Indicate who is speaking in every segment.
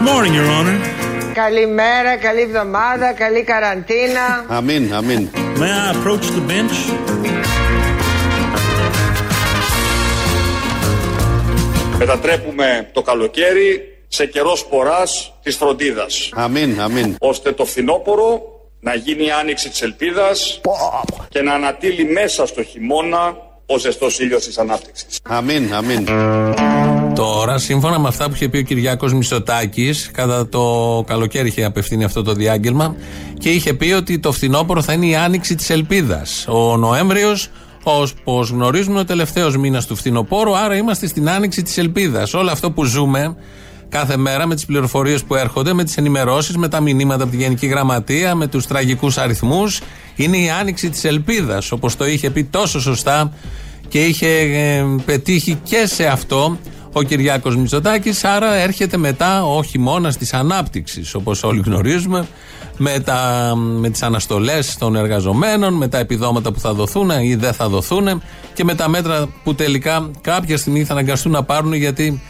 Speaker 1: Good morning, Your Honor.
Speaker 2: Καλημέρα, καλή εβδομάδα, καλή καραντίνα.
Speaker 3: Αμήν, αμήν.
Speaker 1: May I approach the bench?
Speaker 4: Μετατρέπουμε το καλοκαίρι σε καιρός σποράς της φροντίδας.
Speaker 3: Αμήν, αμήν.
Speaker 4: Ώστε το φθινόπωρο να γίνει η άνοιξη της ελπίδας και να ανατείλει μέσα στο χειμώνα ο ζεστός ήλιος της ανάπτυξης.
Speaker 3: Αμήν, αμήν.
Speaker 5: Τώρα, σύμφωνα με αυτά που είχε πει ο Κυριάκος Μισωτάκη, κατά το καλοκαίρι είχε απευθύνει αυτό το διάγγελμα και είχε πει ότι το φθινόπωρο θα είναι η άνοιξη της ελπίδας. Ο Νοέμβριος, όπως γνωρίζουμε, ο τελευταίος μήνας του φθινοπόρου, άρα είμαστε στην άνοιξη της ελπίδας. Όλο αυτό που ζούμε κάθε μέρα με τις πληροφορίες που έρχονται, με τις ενημερώσεις, με τα μηνύματα από τη Γενική Γραμματεία, με τους τραγικούς αριθμούς, είναι η άνοιξη της ελπίδας. Όπως το είχε πει τόσο σωστά και είχε ε, πετύχει και σε αυτό ο Κυριάκος Μητσοτάκης άρα έρχεται μετά ο χειμώνας της ανάπτυξης όπως όλοι γνωρίζουμε με, τα, με τις αναστολές των εργαζομένων με τα επιδόματα που θα δοθούν ή δεν θα δοθούν και με τα μέτρα που τελικά κάποια στιγμή θα αναγκαστούν να πάρουν γιατί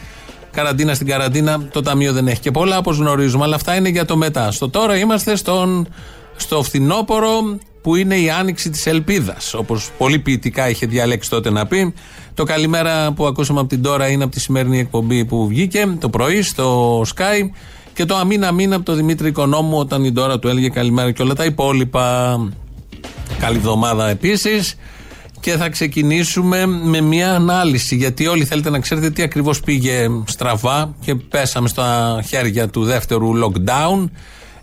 Speaker 5: καραντίνα στην καραντίνα το ταμείο δεν έχει και πολλά όπως γνωρίζουμε αλλά αυτά είναι για το μετά στο τώρα είμαστε στον, στο φθινόπωρο που είναι η άνοιξη της ελπίδας. Όπως πολύ ποιητικά είχε διαλέξει τότε να πει. Το καλημέρα που ακούσαμε από την τώρα είναι από τη σημερινή εκπομπή που βγήκε το πρωί στο Sky. Και το αμήν αμήν από τον Δημήτρη Οικονόμου όταν η τώρα του έλεγε καλημέρα και όλα τα υπόλοιπα. Καλή εβδομάδα επίσης. Και θα ξεκινήσουμε με μια ανάλυση. Γιατί όλοι θέλετε να ξέρετε τι ακριβώς πήγε στραβά και πέσαμε στα χέρια του δεύτερου lockdown.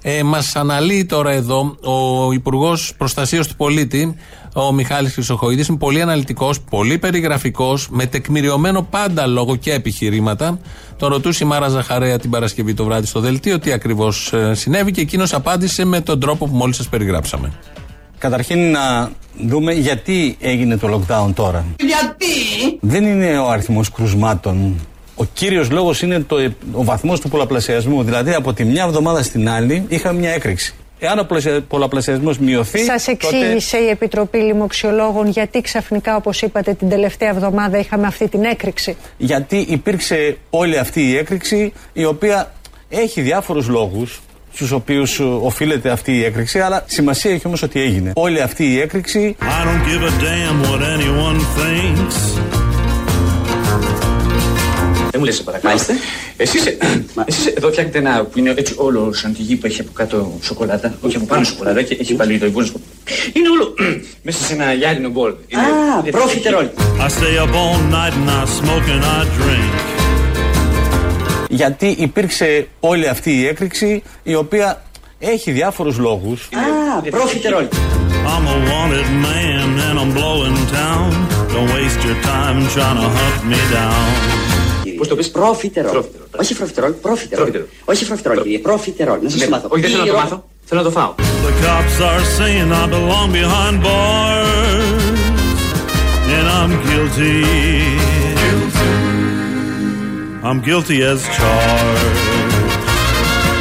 Speaker 5: Ε, Μας αναλύει τώρα εδώ ο Υπουργός Προστασίας του Πολίτη, ο Μιχάλης Χρυσοχοίδης. Είναι πολύ αναλυτικός, πολύ περιγραφικός, με τεκμηριωμένο πάντα λόγο και επιχειρήματα. Τον ρωτούσε η Μάρα Ζαχαρέα την Παρασκευή το βράδυ στο Δελτίο τι ακριβώς ε, συνέβη και εκείνος απάντησε με τον τρόπο που μόλις σας περιγράψαμε.
Speaker 6: Καταρχήν να δούμε γιατί έγινε το lockdown τώρα.
Speaker 7: Γιατί;
Speaker 6: Δεν είναι ο αριθμός κρουσμάτων. Ο κύριος λόγος είναι το, ο βαθμός του πολλαπλασιασμού. Δηλαδή από τη μια εβδομάδα στην άλλη είχαμε μια έκρηξη. Εάν ο πολλαπλασιασμός μειωθεί.
Speaker 8: Σας εξήγησε η Επιτροπή Λοιμοξιολόγων γιατί ξαφνικά, όπως είπατε, την τελευταία εβδομάδα είχαμε αυτή την έκρηξη.
Speaker 6: Γιατί υπήρξε όλη αυτή η έκρηξη, η οποία έχει διάφορους λόγους στους οποίους οφείλεται αυτή η έκρηξη, αλλά σημασία έχει όμως ότι έγινε. Όλη αυτή η έκρηξη.
Speaker 1: I don't give a damn what anyone thinks.
Speaker 7: Δεν μου λες, σε παρακαλώ.
Speaker 9: Μάλιστα.
Speaker 7: Εσείς, ε, εσείς εδώ φτιάχνετε ένα που είναι έτσι όλο σαντιγί που έχει από κάτω σοκολάτα. Όχι από πάνω σοκολάτα και έχει πάλι το υπόλοιπο. Είναι όλο μέσα σε ένα γυάλινο μπολ. Είναι-
Speaker 9: Α,
Speaker 7: είναι-
Speaker 9: πρόφιτερόλ.
Speaker 1: I stay up all night and I smoke and I drink.
Speaker 6: Γιατί υπήρξε όλη αυτή η έκρηξη, η οποία έχει διάφορους λόγους.
Speaker 9: Α, πρόφιτερόλ.
Speaker 1: I'm a wanted man and I'm blowing town. Don't waste your time trying to hunt me down.
Speaker 7: Πώς το πεις;
Speaker 9: Πρόφιτερόλ.
Speaker 7: Πρόφιτερόλ.
Speaker 9: Όχι φροφιτερόλ, πρόφιτερόλ.
Speaker 7: Πρόφιτερόλ.
Speaker 9: Όχι φροφιτερόλ, κύριε, πρόφιτερόλ. Να σας
Speaker 7: Ναι,
Speaker 9: το μάθω.
Speaker 7: Όχι, δεν θέλω να το
Speaker 9: Πύρο-
Speaker 7: μάθω. Θέλω να το φάω.
Speaker 1: The cops are saying I belong behind bars. And I'm guilty. I'm guilty as charged.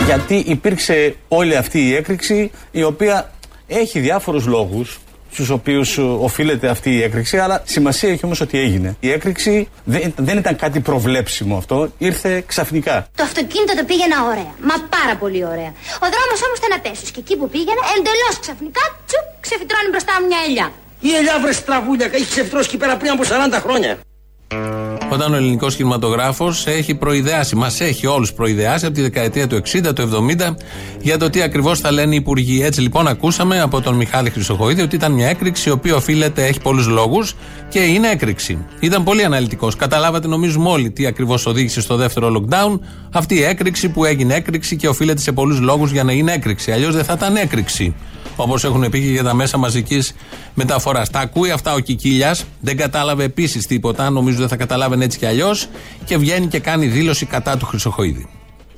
Speaker 6: Γιατί υπήρξε όλη αυτή η έκρηξη, η οποία έχει διάφορους λόγους στους οποίους ε, οφείλεται αυτή η έκρηξη, αλλά σημασία έχει όμως ότι έγινε. Η έκρηξη δεν, δεν ήταν κάτι προβλέψιμο αυτό, ήρθε ξαφνικά.
Speaker 10: Το αυτοκίνητο το πήγαινα ωραία. Μα πάρα πολύ ωραία. Ο δρόμος όμως ήταν απέσιος και εκεί που πήγαινα εντελώς ξαφνικά τσουπ ξεφυτρώνει μπροστά μου μια ελιά.
Speaker 9: Η ελιά βρε στραβούλια, έχεις ξεφτρώσει εκεί πέρα πριν από 40 χρόνια.
Speaker 5: Όταν ο ελληνικός κινηματογράφος έχει προειδεάσει, μας έχει όλους προειδεάσει από τη δεκαετία του 60, του 70 για το τι ακριβώς θα λένε οι υπουργοί. Έτσι λοιπόν, ακούσαμε από τον Μιχάλη Χρυσοχοίδη ότι ήταν μια έκρηξη η οποία οφείλεται, έχει πολλούς λόγους και είναι έκρηξη. Ήταν πολύ αναλυτικός. Καταλάβατε, νομίζουμε όλοι, τι ακριβώς οδήγησε στο δεύτερο lockdown. Αυτή η έκρηξη που έγινε έκρηξη και οφείλεται σε πολλούς λόγους για να είναι έκρηξη. Αλλιώς δεν θα ήταν έκρηξη. Όπως έχουν πει και για τα μέσα μαζικής μεταφοράς. Τα ακούει αυτά ο Κικίλιας, δεν κατάλαβε επίσης τίποτα, νομίζω δεν θα καταλάβαινε έτσι κι αλλιώς και βγαίνει και κάνει δήλωση κατά του Χρυσοχοίδη.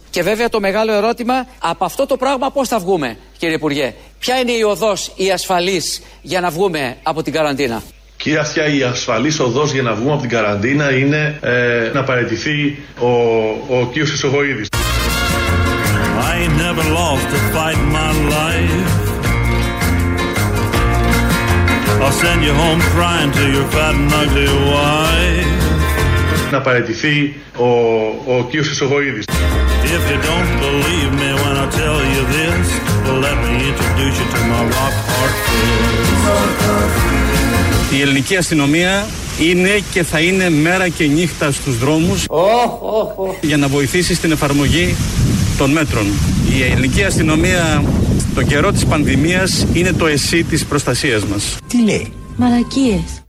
Speaker 11: Και βέβαια το μεγάλο ερώτημα, από αυτό το πράγμα πώς θα βγούμε, κύριε Υπουργέ; Ποια είναι η οδός, η ασφαλής για να βγούμε από την καραντίνα;
Speaker 12: Κύριε Αυτιά, η ασφαλής οδός για να βγούμε από την καραντίνα είναι ε, να παραιτηθεί ο, ο κύριος Χρυσοχοίδης.
Speaker 1: I ain't never lost a fight in my life. I'll send you home crying to your fat and ugly wife.
Speaker 12: να παραιτηθεί ο, ο κ. Χρυσοχοίδης.
Speaker 1: If you don't believe me when I tell you this, well, let me introduce you to my rock hard friends.
Speaker 13: Η ελληνική αστυνομία είναι και θα είναι μέρα και νύχτα στους δρόμους για να βοηθήσει στην εφαρμογή των μέτρων. Η ελληνική αστυνομία τον καιρό της πανδημίας είναι το εσύ της προστασίας μας.
Speaker 14: Τι λέει;
Speaker 15: Μαλακίες.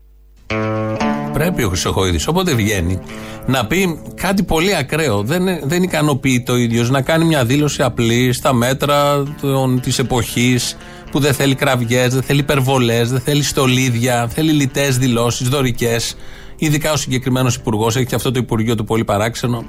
Speaker 5: Πρέπει ο Χρυσοχοίδης, όποτε βγαίνει, να πει κάτι πολύ ακραίο. Δεν, δεν ικανοποιεί το ίδιος να κάνει μια δήλωση απλή στα μέτρα της εποχής που δεν θέλει κραυγές, δεν θέλει υπερβολές, δεν θέλει στολίδια, θέλει λιτές δηλώσεις, δωρικές. Ειδικά ο συγκεκριμένος υπουργός έχει και αυτό το υπουργείο του πολύ παράξενο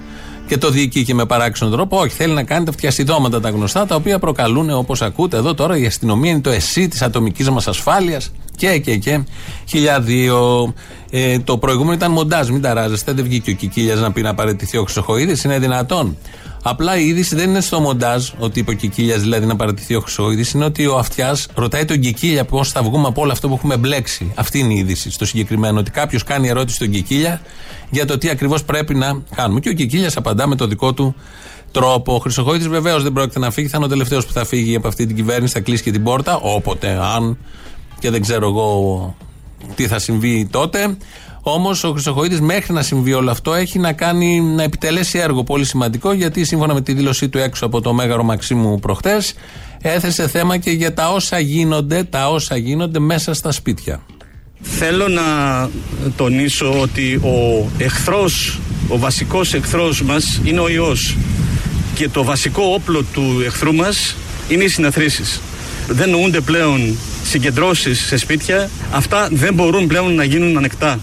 Speaker 5: και το διοικεί και με παράξενο τρόπο. Όχι, θέλει να κάνει τα φτιαστιδώματα τα γνωστά, τα οποία προκαλούν, όπως ακούτε εδώ τώρα, η αστυνομία είναι το εσύ της ατομικής μας ασφάλειας και και και. Χιλιάδιο. Ε, το προηγούμενο ήταν μοντάζ, μην ταράζεστε. Δεν βγήκε ο Κικίλιας να πει να παραιτηθεί ο Χρυσοχοίδης, είναι δυνατόν. Απλά η είδηση δεν είναι στο μοντάζ, ότι είπε ο Κικίλιας δηλαδή να παραιτηθεί ο Χρυσοχοίδης, είναι ότι ο Αυτιάς ρωτάει τον Κικίλια πώς θα βγούμε από όλο αυτό που έχουμε μπλέξει. Αυτή είναι η είδηση στο συγκεκριμένο. Ότι κάποιος κάνει ερώτηση στον Κικίλια για το τι ακριβώς πρέπει να κάνουμε. Και ο Κικίλιας απαντά με το δικό του τρόπο. Ο Χρυσοχοίδης βεβαίως δεν πρόκειται να φύγει, θα είναι ο τελευταίος που θα φύγει από αυτή την κυβέρνηση, θα κλείσει και την πόρτα, όποτε, αν και δεν ξέρω εγώ τι θα συμβεί τότε. Όμως ο Χρυσοχοίδης μέχρι να συμβεί όλο αυτό έχει να κάνει να επιτελέσει έργο πολύ σημαντικό γιατί σύμφωνα με τη δήλωσή του έξω από το Μέγαρο Μαξίμου προχτέ έθεσε θέμα και για τα όσα γίνονται, τα όσα γίνονται μέσα στα σπίτια.
Speaker 13: Θέλω να τονίσω ότι ο εχθρός, ο βασικός εχθρός μας είναι ο ιός και το βασικό όπλο του εχθρού μας είναι οι συναθρήσεις. Δεν νοούνται πλέον συγκεντρώσεις σε σπίτια, αυτά δεν μπορούν πλέον να γίνουν ανεκτά.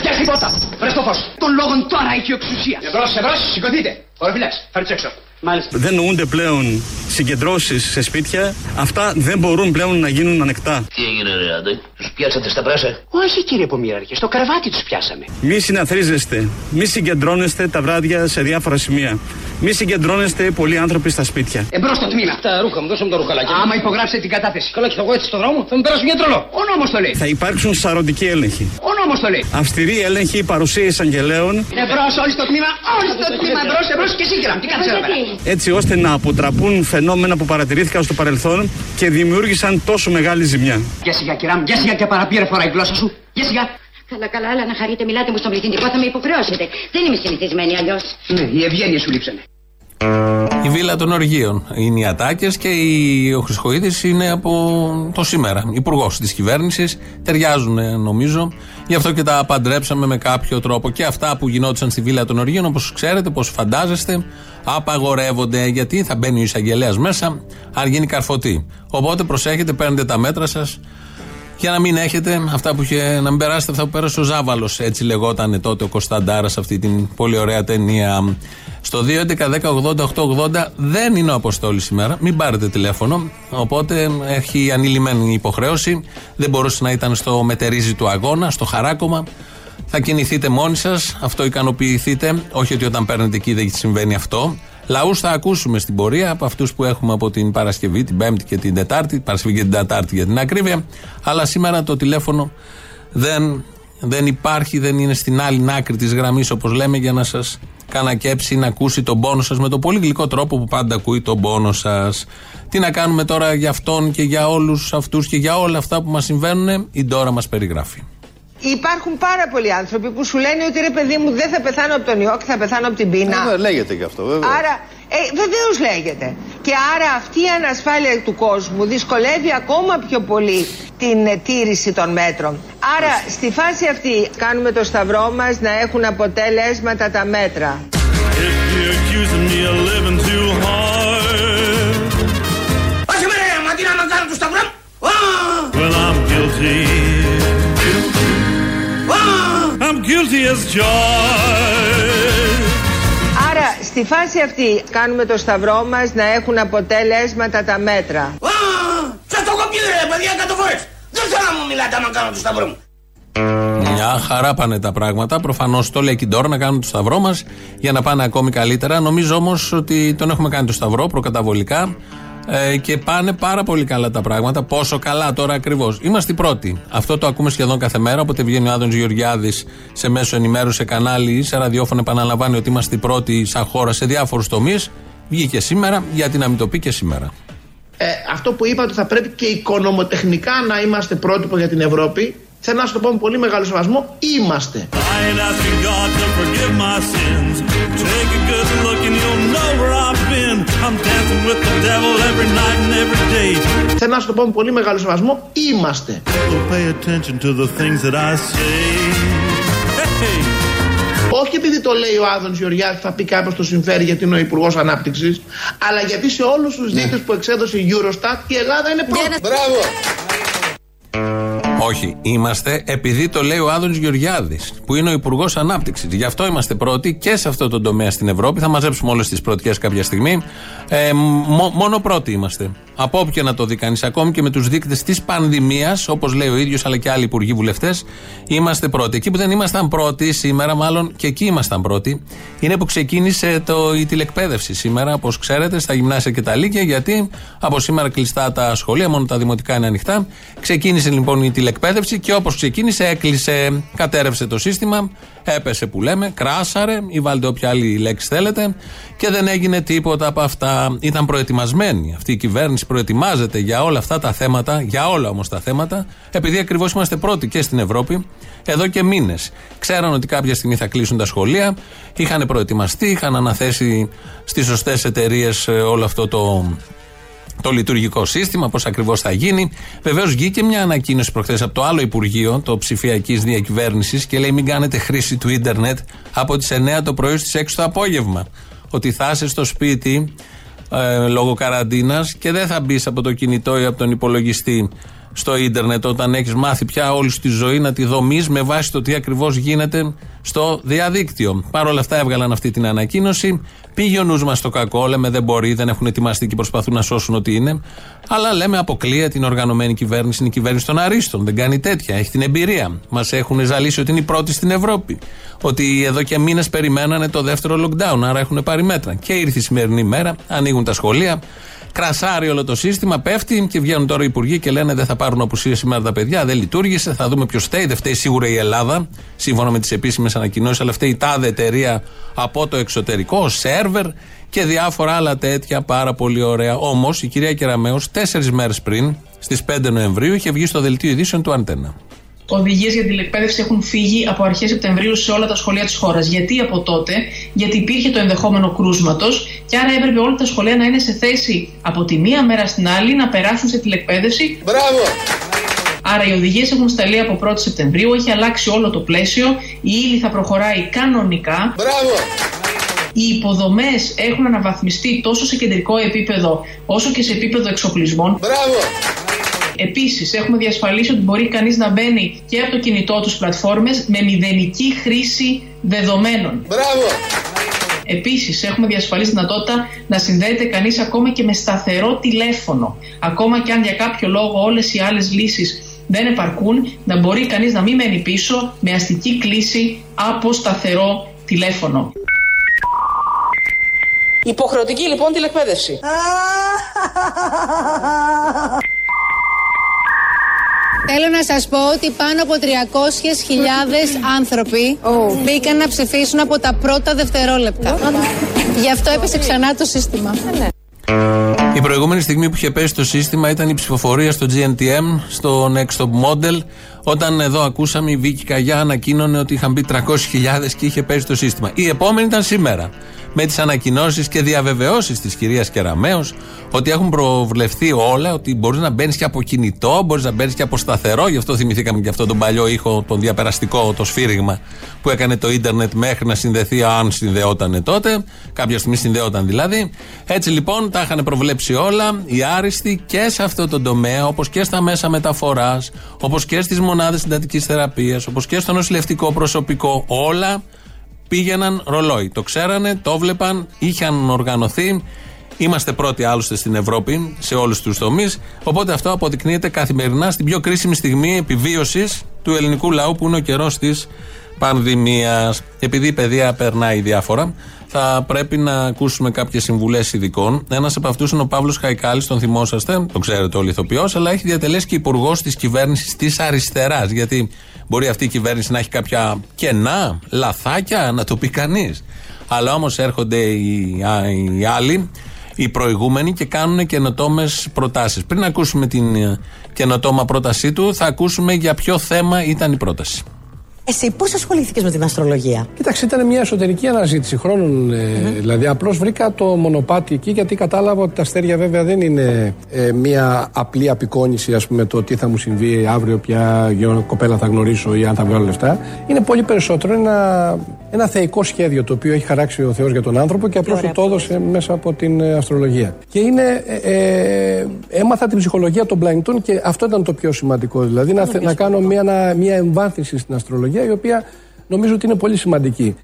Speaker 16: Πιάσει πόρτα! Βρες το φως! Των λόγων τώρα έχει εξουσίας! Εμπρός, εμπρός, σηκωθείτε! Ορφιλές, φέρτε έξω. Μάλιστα.
Speaker 13: Δεν νοούνται πλέον συγκεντρώσεις σε σπίτια, αυτά δεν μπορούν πλέον να γίνουν ανεκτά.
Speaker 9: Τι έγινε ρε άντε, τους πιάσατε στα πράσα;
Speaker 16: Όχι κύριε Πομήραρχε, στο καραβάτι τους πιάσαμε.
Speaker 13: Μη συναθρίζεστε, μη συγκεντρώνεστε τα βράδια σε διάφορα σημεία. Μη συγκεντρώνεστε πολλοί άνθρωποι στα σπίτια.
Speaker 16: Εμπρός στο τμήμα.
Speaker 9: Τα ρούχα μου, δώσε μου τα ρουχαλάκια.
Speaker 16: Άμα υπογράψετε την κατάθεση.
Speaker 9: Καλά και θα εγώ έτσι στον δρόμο, θα μου περάσουν για τρελό.
Speaker 16: Ο νόμος το λέει.
Speaker 13: Θα υπάρξουν σαρωτικοί έλεγχοι.
Speaker 16: Ο νόμος το λέει.
Speaker 13: Αυστηρή έλεγχη, παρουσία εισαγγελέων.
Speaker 16: Εμπρός όλοι στο τμήμα, όλοι στο τμήμα. Εμπρός, εμπρός και σύγκυρα. Τι κάνεις εδώ πέρα.
Speaker 13: Έτσι ώστε να αποτραπούν φαινόμενα που παρατηρήθηκαν στο παρελθόν και δημιούργησαν τόσο μεγάλη ζημιά.
Speaker 16: Για σιγά κυρά μου, για σιγά και παραπήρε φορά η γλώσσα σου. Για σιγά.
Speaker 10: Καλά, καλά, αλλά να χαρείτε, μιλάτε μου στον πληθυντικό, θα με υποχρεώσετε. Δεν είμαι συνηθισμένη αλλιώς.
Speaker 16: Ναι, οι ευγένειε σου λείψανε.
Speaker 5: Η βίλα των οργείων είναι οι ατάκες και η, ο Χρυσοχοίδη είναι από το σήμερα. Υπουργός της κυβέρνησης. Ταιριάζουν νομίζω. Γι' αυτό και τα παντρέψαμε με κάποιο τρόπο. Και αυτά που γινόντουσαν στη βίλα των οργείων, όπως ξέρετε, πώ φαντάζεστε, απαγορεύονται. Γιατί θα μπαίνει ο εισαγγελέας μέσα, αν γίνει καρφωτή. Οπότε προσέχετε, παίρνετε τα μέτρα σας για να μην έχετε αυτά που είχε, να μην περάσετε αυτά που πέρασε ο Ζάβαλος. Έτσι λεγόταν τότε ο Κωνσταντάρας αυτή την πολύ ωραία ταινία. Στο 2.11.10.80.880 δεν είναι ο Αποστόλης σήμερα. Μην πάρετε τηλέφωνο. Οπότε έχει ανηλυμένη υποχρέωση. Δεν μπορούσε να ήταν στο μετερίζι του αγώνα, στο χαράκομα. Θα κινηθείτε μόνοι σας. Αυτό ικανοποιηθείτε. Όχι ότι όταν παίρνετε εκεί δεν συμβαίνει αυτό. Λαούς θα ακούσουμε στην πορεία από αυτούς που έχουμε από την Παρασκευή, την Πέμπτη και την Τετάρτη. Παρασκευή και την Τετάρτη για την ακρίβεια. Αλλά σήμερα το τηλέφωνο δεν, δεν υπάρχει, δεν είναι στην άλλη άκρη της γραμμής όπως λέμε για να σας κανακέψει να ακούσει τον πόνο σας με τον πολύ γλυκό τρόπο που πάντα ακούει τον πόνο σας. Τι να κάνουμε τώρα για αυτόν και για όλους αυτούς και για όλα αυτά που μας συμβαίνουν, η Ντόρα μας περιγράφει.
Speaker 2: Υπάρχουν πάρα πολλοί άνθρωποι που σου λένε ότι ρε παιδί μου δεν θα πεθάνω από τον ιό και θα πεθάνω από την πείνα.
Speaker 3: Ε, λέγεται και αυτό, βέβαια.
Speaker 2: Άρα, ε, βεβαίως λέγεται. Και άρα αυτή η ανασφάλεια του κόσμου δυσκολεύει ακόμα πιο πολύ την ε, τήρηση των μέτρων. Άρα, στη φάση αυτή κάνουμε το σταυρό μας να έχουν αποτέλεσματα τα μέτρα.
Speaker 1: If you're accusing me of living too hard,
Speaker 16: Άσε με ρε, μα τι να μ' κάνω το σταυρό. Α,
Speaker 1: well, I'm guilty. I'm guilty as charged.
Speaker 2: Άρα, στη φάση αυτή κάνουμε το σταυρό μας να έχουν αποτέλεσματα τα μέτρα.
Speaker 16: α, Σας το έχω πει ρε παιδιά εκατό φορές. Δεν θέλω να μου μιλάτε άμα κάνω το σταυρό μου.
Speaker 5: Μια χαρά πάνε τα πράγματα. Προφανώς το λέει και η Ντόρα να κάνουμε το σταυρό μας για να πάνε ακόμη καλύτερα. Νομίζω όμως ότι τον έχουμε κάνει το σταυρό προκαταβολικά. Ε, και πάνε πάρα πολύ καλά τα πράγματα. Πόσο καλά τώρα ακριβώς. Είμαστε οι πρώτοι. Αυτό το ακούμε σχεδόν κάθε μέρα. Όποτε βγαίνει ο Άδων Γεωργιάδης σε μέσο ενημέρωση, σε κανάλι ή σε ραδιόφωνο, επαναλαμβάνει ότι είμαστε οι πρώτοι σαν χώρα σε διάφορους τομείς. Βγήκε σήμερα, γιατί να μην το πει και σήμερα.
Speaker 14: Ε, αυτό που είπατε θα πρέπει και οικονομοτεχνικά να είμαστε πρότυπο για την Ευρώπη. Θέλω να σου το πω με πολύ μεγάλο σεβασμό. Είμαστε.
Speaker 1: I ain't asking God to forgive my sins. Take a good look and you'll know where I've been. I'm dancing with the devil every night and every day.
Speaker 14: Θέλω να σου το πω με πολύ μεγάλο σεβασμό. Είμαστε.
Speaker 1: So pay attention to the things that I say. Hey,
Speaker 14: Όχι επειδή το λέει ο Άδων Γεωργιάδης θα πει κάποιος το συμφέρει γιατί είναι ο Υπουργός Ανάπτυξης, αλλά γιατί σε όλους τους δείκτες που εξέδωσε η Eurostat η Ελλάδα είναι πρώτη. Μπράβο!
Speaker 5: Όχι, είμαστε επειδή το λέει ο Άδωνης Γεωργιάδης, που είναι ο Υπουργός Ανάπτυξης. Γι' αυτό είμαστε πρώτοι και σε αυτό το τομέα στην Ευρώπη. Θα μαζέψουμε όλες τις πρωτιέ κάποια στιγμή. Ε, μο- μόνο πρώτοι είμαστε. Από όποιο να το δει κανείς, ακόμη και με τους δείκτες της πανδημίας, όπως λέει ο ίδιος αλλά και άλλοι υπουργοί βουλευτές, είμαστε πρώτοι. Εκεί που δεν ήμασταν πρώτοι σήμερα, μάλλον και εκεί ήμασταν πρώτοι, είναι που ξεκίνησε το, η τηλεκπαίδευση σήμερα, όπως ξέρετε, στα γυμνάσια και τα λύκεια, γιατί από σήμερα κλειστά τα σχολεία, μόνο τα δημοτικά είναι ανοιχτά. Ξεκίνησε λοιπόν η τηλεκπαίδευση και όπως ξεκίνησε, έκλεισε, κατέρευσε το σύστημα, έπεσε που λέμε, κράσαρε ή βάλτε όποια άλλη λέξη θέλετε και δεν έγινε τίποτα από αυτά. Ήταν προετοιμασμένη. Αυτή η κυβέρνηση προετοιμάζεται για όλα αυτά τα θέματα, για όλα όμως τα θέματα, επειδή ακριβώς είμαστε πρώτοι και στην Ευρώπη εδώ και μήνες. Ξέραν ότι κάποια στιγμή θα κλείσουν τα σχολεία, είχαν προετοιμαστεί, είχαν αναθέσει στις σωστές εταιρείες όλο αυτό το το λειτουργικό σύστημα, πώς ακριβώς θα γίνει. Βεβαίως βγήκε μια ανακοίνωση προχθές από το άλλο Υπουργείο, το ψηφιακής διακυβέρνησης, και λέει: Μην κάνετε χρήση του ίντερνετ από τις 9 το πρωί στις 6 το απόγευμα. Ότι θα είσαι στο σπίτι ε, λόγω καραντίνας και δεν θα μπεις από το κινητό ή από τον υπολογιστή στο ίντερνετ όταν έχεις μάθει πια όλη σου τη ζωή να τη δομείς με βάση το τι ακριβώς γίνεται στο διαδίκτυο. Παρ' όλα αυτά έβγαλαν αυτή την ανακοίνωση. Πήγε ο νου μας στο κακό, λέμε δεν μπορεί, δεν έχουν ετοιμαστεί και προσπαθούν να σώσουν ό,τι είναι. Αλλά λέμε αποκλείεται την οργανωμένη κυβέρνηση, είναι η κυβέρνηση των Αρίστων. Δεν κάνει τέτοια, έχει την εμπειρία. Μας έχουν ζαλίσει ότι είναι η πρώτη στην Ευρώπη. Ότι εδώ και μήνες περιμένανε το δεύτερο lockdown, άρα έχουν πάρει μέτρα. Και ήρθε η σημερινή μέρα, ανοίγουν τα σχολεία, κρασάρει όλο το σύστημα, πέφτει και βγαίνουν τώρα οι υπουργοί και λένε δεν θα πάρουν απουσία σήμερα τα παιδιά, δεν λειτουργήσε, θα δούμε ποιος φταίει. Δεν φταίει σίγουρα η Ελλάδα, σύμφωνα με τις επίσημες ανακοινώσεις, αλλά φταίει η τάδε εταιρεία από το εξωτερικό, σερβερ και διάφορα άλλα τέτοια πάρα πολύ ωραία. Όμως η κυρία Κεραμέο, τέσσερις μέρες πριν, στις 5 Νοεμβρίου, είχε βγει στο δελτίο ειδήσεων του Αντένα.
Speaker 17: Οδηγίες για την τηλεκπαίδευση έχουν φύγει από αρχές Σεπτεμβρίου σε όλα τα σχολεία της χώρας. Γιατί από τότε, γιατί υπήρχε το ενδεχόμενο κρούσματος και άρα έπρεπε όλα τα σχολεία να είναι σε θέση από τη μία μέρα στην άλλη να περάσουν σε τηλεκπαίδευση.
Speaker 14: Μπράβο!
Speaker 17: Άρα οι οδηγίες έχουν σταλεί από 1η Σεπτεμβρίου, έχει αλλάξει όλο το πλαίσιο, η ύλη θα προχωράει κανονικά.
Speaker 14: Μπράβο!
Speaker 17: Οι υποδομές έχουν αναβαθμιστεί τόσο σε κεντρικό επίπεδο όσο και σε επίπεδο εξοπλισμών.
Speaker 14: Μπράβο!
Speaker 17: Επίσης, έχουμε διασφαλίσει ότι μπορεί κανείς να μπαίνει και από το κινητό τους πλατφόρμες με μηδενική χρήση δεδομένων.
Speaker 14: Μπράβο!
Speaker 17: Επίσης, έχουμε διασφαλίσει τη δυνατότητα να συνδέεται κανείς ακόμα και με σταθερό τηλέφωνο. Ακόμα και αν για κάποιο λόγο όλες οι άλλες λύσεις δεν επαρκούν, να μπορεί κανείς να μην μένει πίσω με αστική κλίση από σταθερό τηλέφωνο.
Speaker 18: Υποχρεωτική λοιπόν τηλεκπαίδευση.
Speaker 19: Θέλω να σας πω ότι πάνω από 300.000 άνθρωποι μπήκαν να ψηφίσουν από τα πρώτα δευτερόλεπτα. Γι' αυτό έπεσε ξανά το σύστημα.
Speaker 5: Η προηγούμενη στιγμή που είχε πέσει το σύστημα ήταν η ψηφοφορία στο GNTM, στο Next Top Model, όταν εδώ ακούσαμε η Βίκη Καγιά ανακοίνωνε ότι είχαν μπει 300.000 και είχε πέσει το σύστημα. Η επόμενη ήταν σήμερα. Με τις ανακοινώσεις και διαβεβαιώσεις της κυρίας Κεραμέο ότι έχουν προβλεφθεί όλα, ότι μπορείς να μπαίνεις και από κινητό, μπορείς να μπαίνεις και από σταθερό. Γι' αυτό θυμηθήκαμε και αυτό τον παλιό ήχο, τον διαπεραστικό, το σφύριγμα που έκανε το ίντερνετ μέχρι να συνδεθεί, αν συνδεόταν τότε. Κάποια στιγμή συνδεόταν δηλαδή. Έτσι λοιπόν τα είχαν προβλέψει όλα οι άριστοι και σε αυτό το τομέα, όπως και στα μέσα μεταφοράς, όπως και στις μονάδες συντατικής θεραπείας, όπως και στο νοσηλευτικό προσωπικό. Όλα πήγαιναν ρολόι. Το ξέρανε, το βλέπαν, είχαν οργανωθεί. Είμαστε πρώτοι άλλωστε στην Ευρώπη σε όλους τους τομείς. Οπότε αυτό αποδεικνύεται καθημερινά στην πιο κρίσιμη στιγμή επιβίωσης του ελληνικού λαού που είναι ο καιρός της πανδημίας. Επειδή η παιδεία περνάει διάφορα, θα πρέπει να ακούσουμε κάποιες συμβουλές ειδικών. Ένας από αυτούς είναι ο Παύλος Χαϊκάλης, τον θυμόσαστε, τον ξέρετε όλοι ηθοποιός, αλλά έχει διατελέσει και υπουργός της κυβέρνησης της αριστεράς. Γιατί μπορεί αυτή η κυβέρνηση να έχει κάποια κενά, λαθάκια, να το πει κανείς. Αλλά όμως έρχονται οι, α- οι άλλοι, οι προηγούμενοι και κάνουν καινοτόμες προτάσεις. Πριν ακούσουμε την ε, καινοτόμα πρότασή του, θα ακούσουμε για ποιο θέμα ήταν η πρόταση.
Speaker 20: Εσύ πώς ασχολήθηκες με την αστρολογία;
Speaker 21: Κοίταξε, ήταν μια εσωτερική αναζήτηση χρόνων. ε, Δηλαδή, απλώς βρήκα το μονοπάτι εκεί γιατί κατάλαβα ότι τα αστέρια βέβαια δεν είναι ε, μια απλή απεικόνηση, ας πούμε, το τι θα μου συμβεί αύριο, ποια γιο- κοπέλα θα γνωρίσω ή αν θα βγάλω λεφτά. Είναι πολύ περισσότερο ένα, ένα θεϊκό σχέδιο το οποίο έχει χαράξει ο Θεός για τον άνθρωπο και απλώς του το έδωσε μέσα από την ε, αστρολογία. Και είναι. Ε, ε, έμαθα την ψυχολογία των πλανητών και αυτό ήταν το πιο σημαντικό. Δηλαδή, να, θε- να κάνω μια, να- μια εμβάθυνση στην αστρολογία η οποία νομίζω ότι είναι πολύ σημαντική.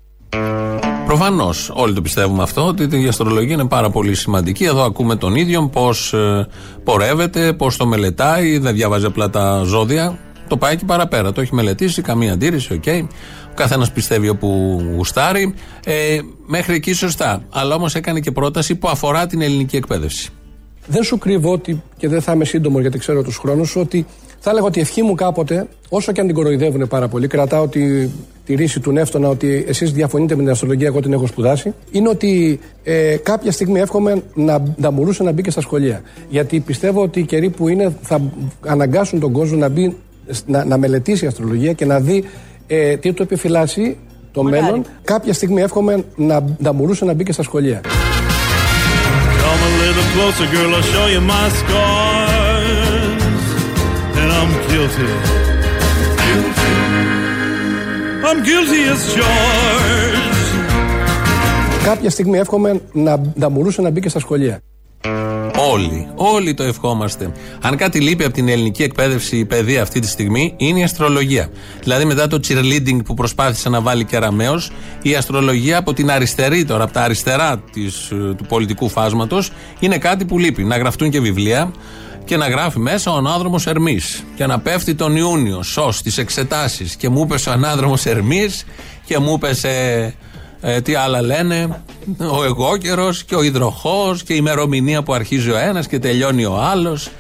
Speaker 5: Προφανώς, όλοι το πιστεύουμε αυτό, ότι η αστρολογία είναι πάρα πολύ σημαντική. Εδώ ακούμε τον ίδιο πώς πορεύεται, πώς το μελετάει, δεν διαβάζει απλά τα ζώδια. Το πάει και παραπέρα. Το έχει μελετήσει, καμία αντίρρηση, οκ. Ο καθένας πιστεύει όπου γουστάρει. Ε, μέχρι εκεί σωστά. Αλλά όμως έκανε και πρόταση που αφορά την ελληνική εκπαίδευση.
Speaker 21: Δεν σου κρύβω ότι, και δεν θα είμαι σύντομος γιατί ξέρω τους χρόνους, ότι θα έλεγα ότι η ευχή μου κάποτε, όσο και αν την κοροϊδεύουν πάρα πολύ, κρατάω τη, τη ρήση του Νεύτωνα ότι εσείς διαφωνείτε με την αστρολογία, εγώ την έχω σπουδάσει, είναι ότι ε, κάποια στιγμή εύχομαι να, να μπορούσε να μπει και στα σχολεία. Γιατί πιστεύω ότι οι καιροί που είναι θα αναγκάσουν τον κόσμο να, μπει, να, να μελετήσει αστρολογία και να δει ε, τι του επιφυλάσσει το μέλλον; Κάποια στιγμή εύχομαι να, να μπορούσε να μπει και στα σχολεία.
Speaker 1: Come a little closer, girl, I'll show you my scars. And I'm guilty. I'm guilty as charged.
Speaker 21: Κάποια στιγμή εύχομαι να, να μπορούσε να μπει και στα σχολεία.
Speaker 5: Όλοι, όλοι το ευχόμαστε. Αν κάτι λείπει από την ελληνική εκπαίδευση, η παιδεία αυτή τη στιγμή, είναι η αστρολογία. Δηλαδή, μετά το cheerleading που προσπάθησε να βάλει και Αραμαίο, η αστρολογία από την αριστερή τώρα, από τα αριστερά της, ε, του πολιτικού φάσματος, είναι κάτι που λείπει. Να γραφτούν και βιβλία και να γράφει μέσα ο ανάδρομος Ερμής. Και να πέφτει τον Ιούνιο, σως τις εξετάσεις. Και μου είπε ο ανάδρομος Ερμής και μου είπε. Ε, τι άλλα λένε, ο εγώ καιρό και ο υδροχός και η ημερομηνία που αρχίζει ο ένας και τελειώνει ο άλλος.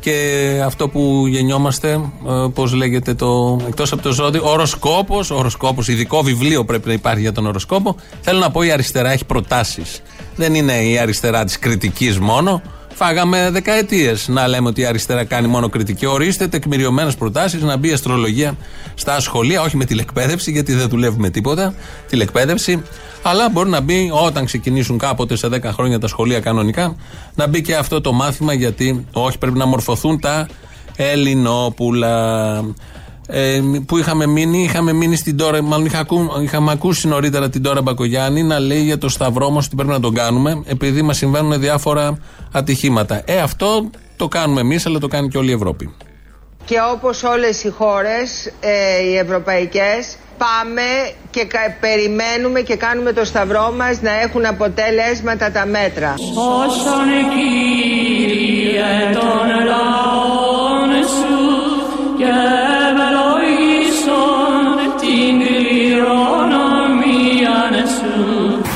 Speaker 5: Και αυτό που γεννιόμαστε, ε, πώς λέγεται το. εκτός από το ζώδιο, οροσκόπος. Οροσκόπος, ειδικό βιβλίο πρέπει να υπάρχει για τον οροσκόπο. Θέλω να πω η αριστερά έχει προτάσεις. Δεν είναι η αριστερά της κριτικής μόνο. Φάγαμε δεκαετίες να λέμε ότι η αριστερά κάνει μόνο κριτική. Ορίστε τεκμηριωμένες προτάσεις να μπει η αστρολογία στα σχολεία, όχι με τηλεκπαίδευση, γιατί δεν δουλεύουμε τίποτα. Τηλεκπαίδευση. Αλλά μπορεί να μπει όταν ξεκινήσουν κάποτε σε 10 χρόνια τα σχολεία κανονικά, να μπει και αυτό το μάθημα, γιατί όχι πρέπει να μορφωθούν τα Ελληνόπουλα. Ε, που είχαμε μείνει, είχαμε μείνει στην τώρα, μάλλον είχα ακού, είχαμε ακούσει νωρίτερα την τώρα Μπακογιάννη να λέει για το σταυρό μας ότι πρέπει να τον κάνουμε, επειδή μας συμβαίνουν διάφορα ατυχήματα. Ε, αυτό το κάνουμε εμείς, αλλά το κάνει και όλη η Ευρώπη.
Speaker 2: Και όπως όλες οι χώρες, ε, οι ευρωπαϊκές, πάμε και κα- περιμένουμε και κάνουμε το σταυρό μας να έχουν αποτέλεσματα τα μέτρα.
Speaker 22: Σώσον Κύριε των λαών σου και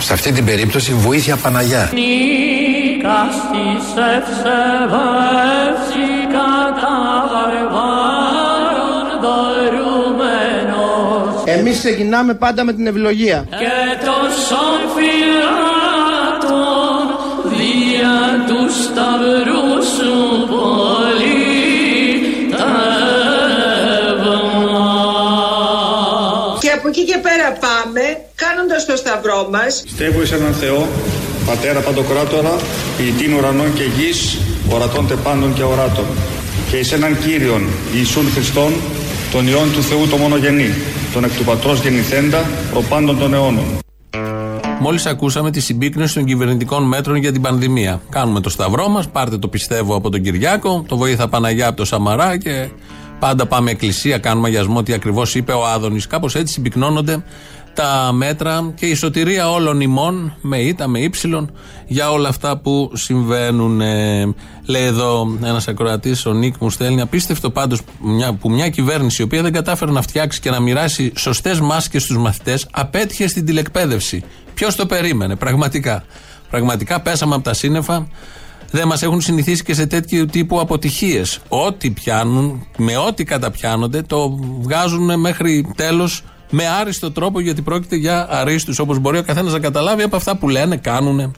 Speaker 23: Σε αυτή την περίπτωση βοήθεια Παναγιά.
Speaker 22: Νίκας της ευσεβεύση κατά βαρβάρων δωρούμενος
Speaker 14: Εμείς ξεκινάμε πάντα με την ευλογία.
Speaker 22: και τόσων φυλάτων δια του σταυρού σου πολύ
Speaker 2: Και από εκεί και πέρα πάμε, κάνοντας το σταυρό μας.
Speaker 4: Πιστεύω εις έναν Θεό, Πατέρα Παντοκράτορα, ποιητήν ουρανών και γης, ορατών τεπάντων και οράτων. Και εις έναν Κύριον, Ιησούν Χριστόν, τον Υιόν του Θεού το μονογενή, τον εκ του Πατρός γεννηθέντα, προπάντων των αιώνων.
Speaker 5: Μόλις ακούσαμε τη συμπίκνωση των κυβερνητικών μέτρων για την πανδημία. Κάνουμε το σταυρό μας, πάρτε το πιστεύω από τον Κυριάκο, το βοήθα Παναγιά από το Σαμαρά και πάντα πάμε εκκλησία, κάνουμε αγιασμό τι ακριβώς είπε ο Άδωνης. Κάπως έτσι συμπυκνώνονται τα μέτρα και η σωτηρία όλων ημών με ήττα, με ύψιλον για όλα αυτά που συμβαίνουν. Ε, λέει εδώ ένας ακροατής, ο Νίκ μου στέλνει. Απίστευτο πάντως μια, που μια κυβέρνηση η οποία δεν κατάφερε να φτιάξει και να μοιράσει σωστές μάσκες στους μαθητές απέτυχε στην τηλεκπαίδευση. Ποιος το περίμενε, πραγματικά. Πραγματικά πέσαμε από τα σύννεφα. Δεν μας έχουν συνηθίσει και σε τέτοιου τύπου αποτυχίες. Ό,τι πιάνουν, με ό,τι καταπιάνονται, το βγάζουν μέχρι τέλος με άριστο τρόπο γιατί πρόκειται για αρίστους όπως μπορεί ο καθένας να καταλάβει από αυτά που λένε, κάνουν.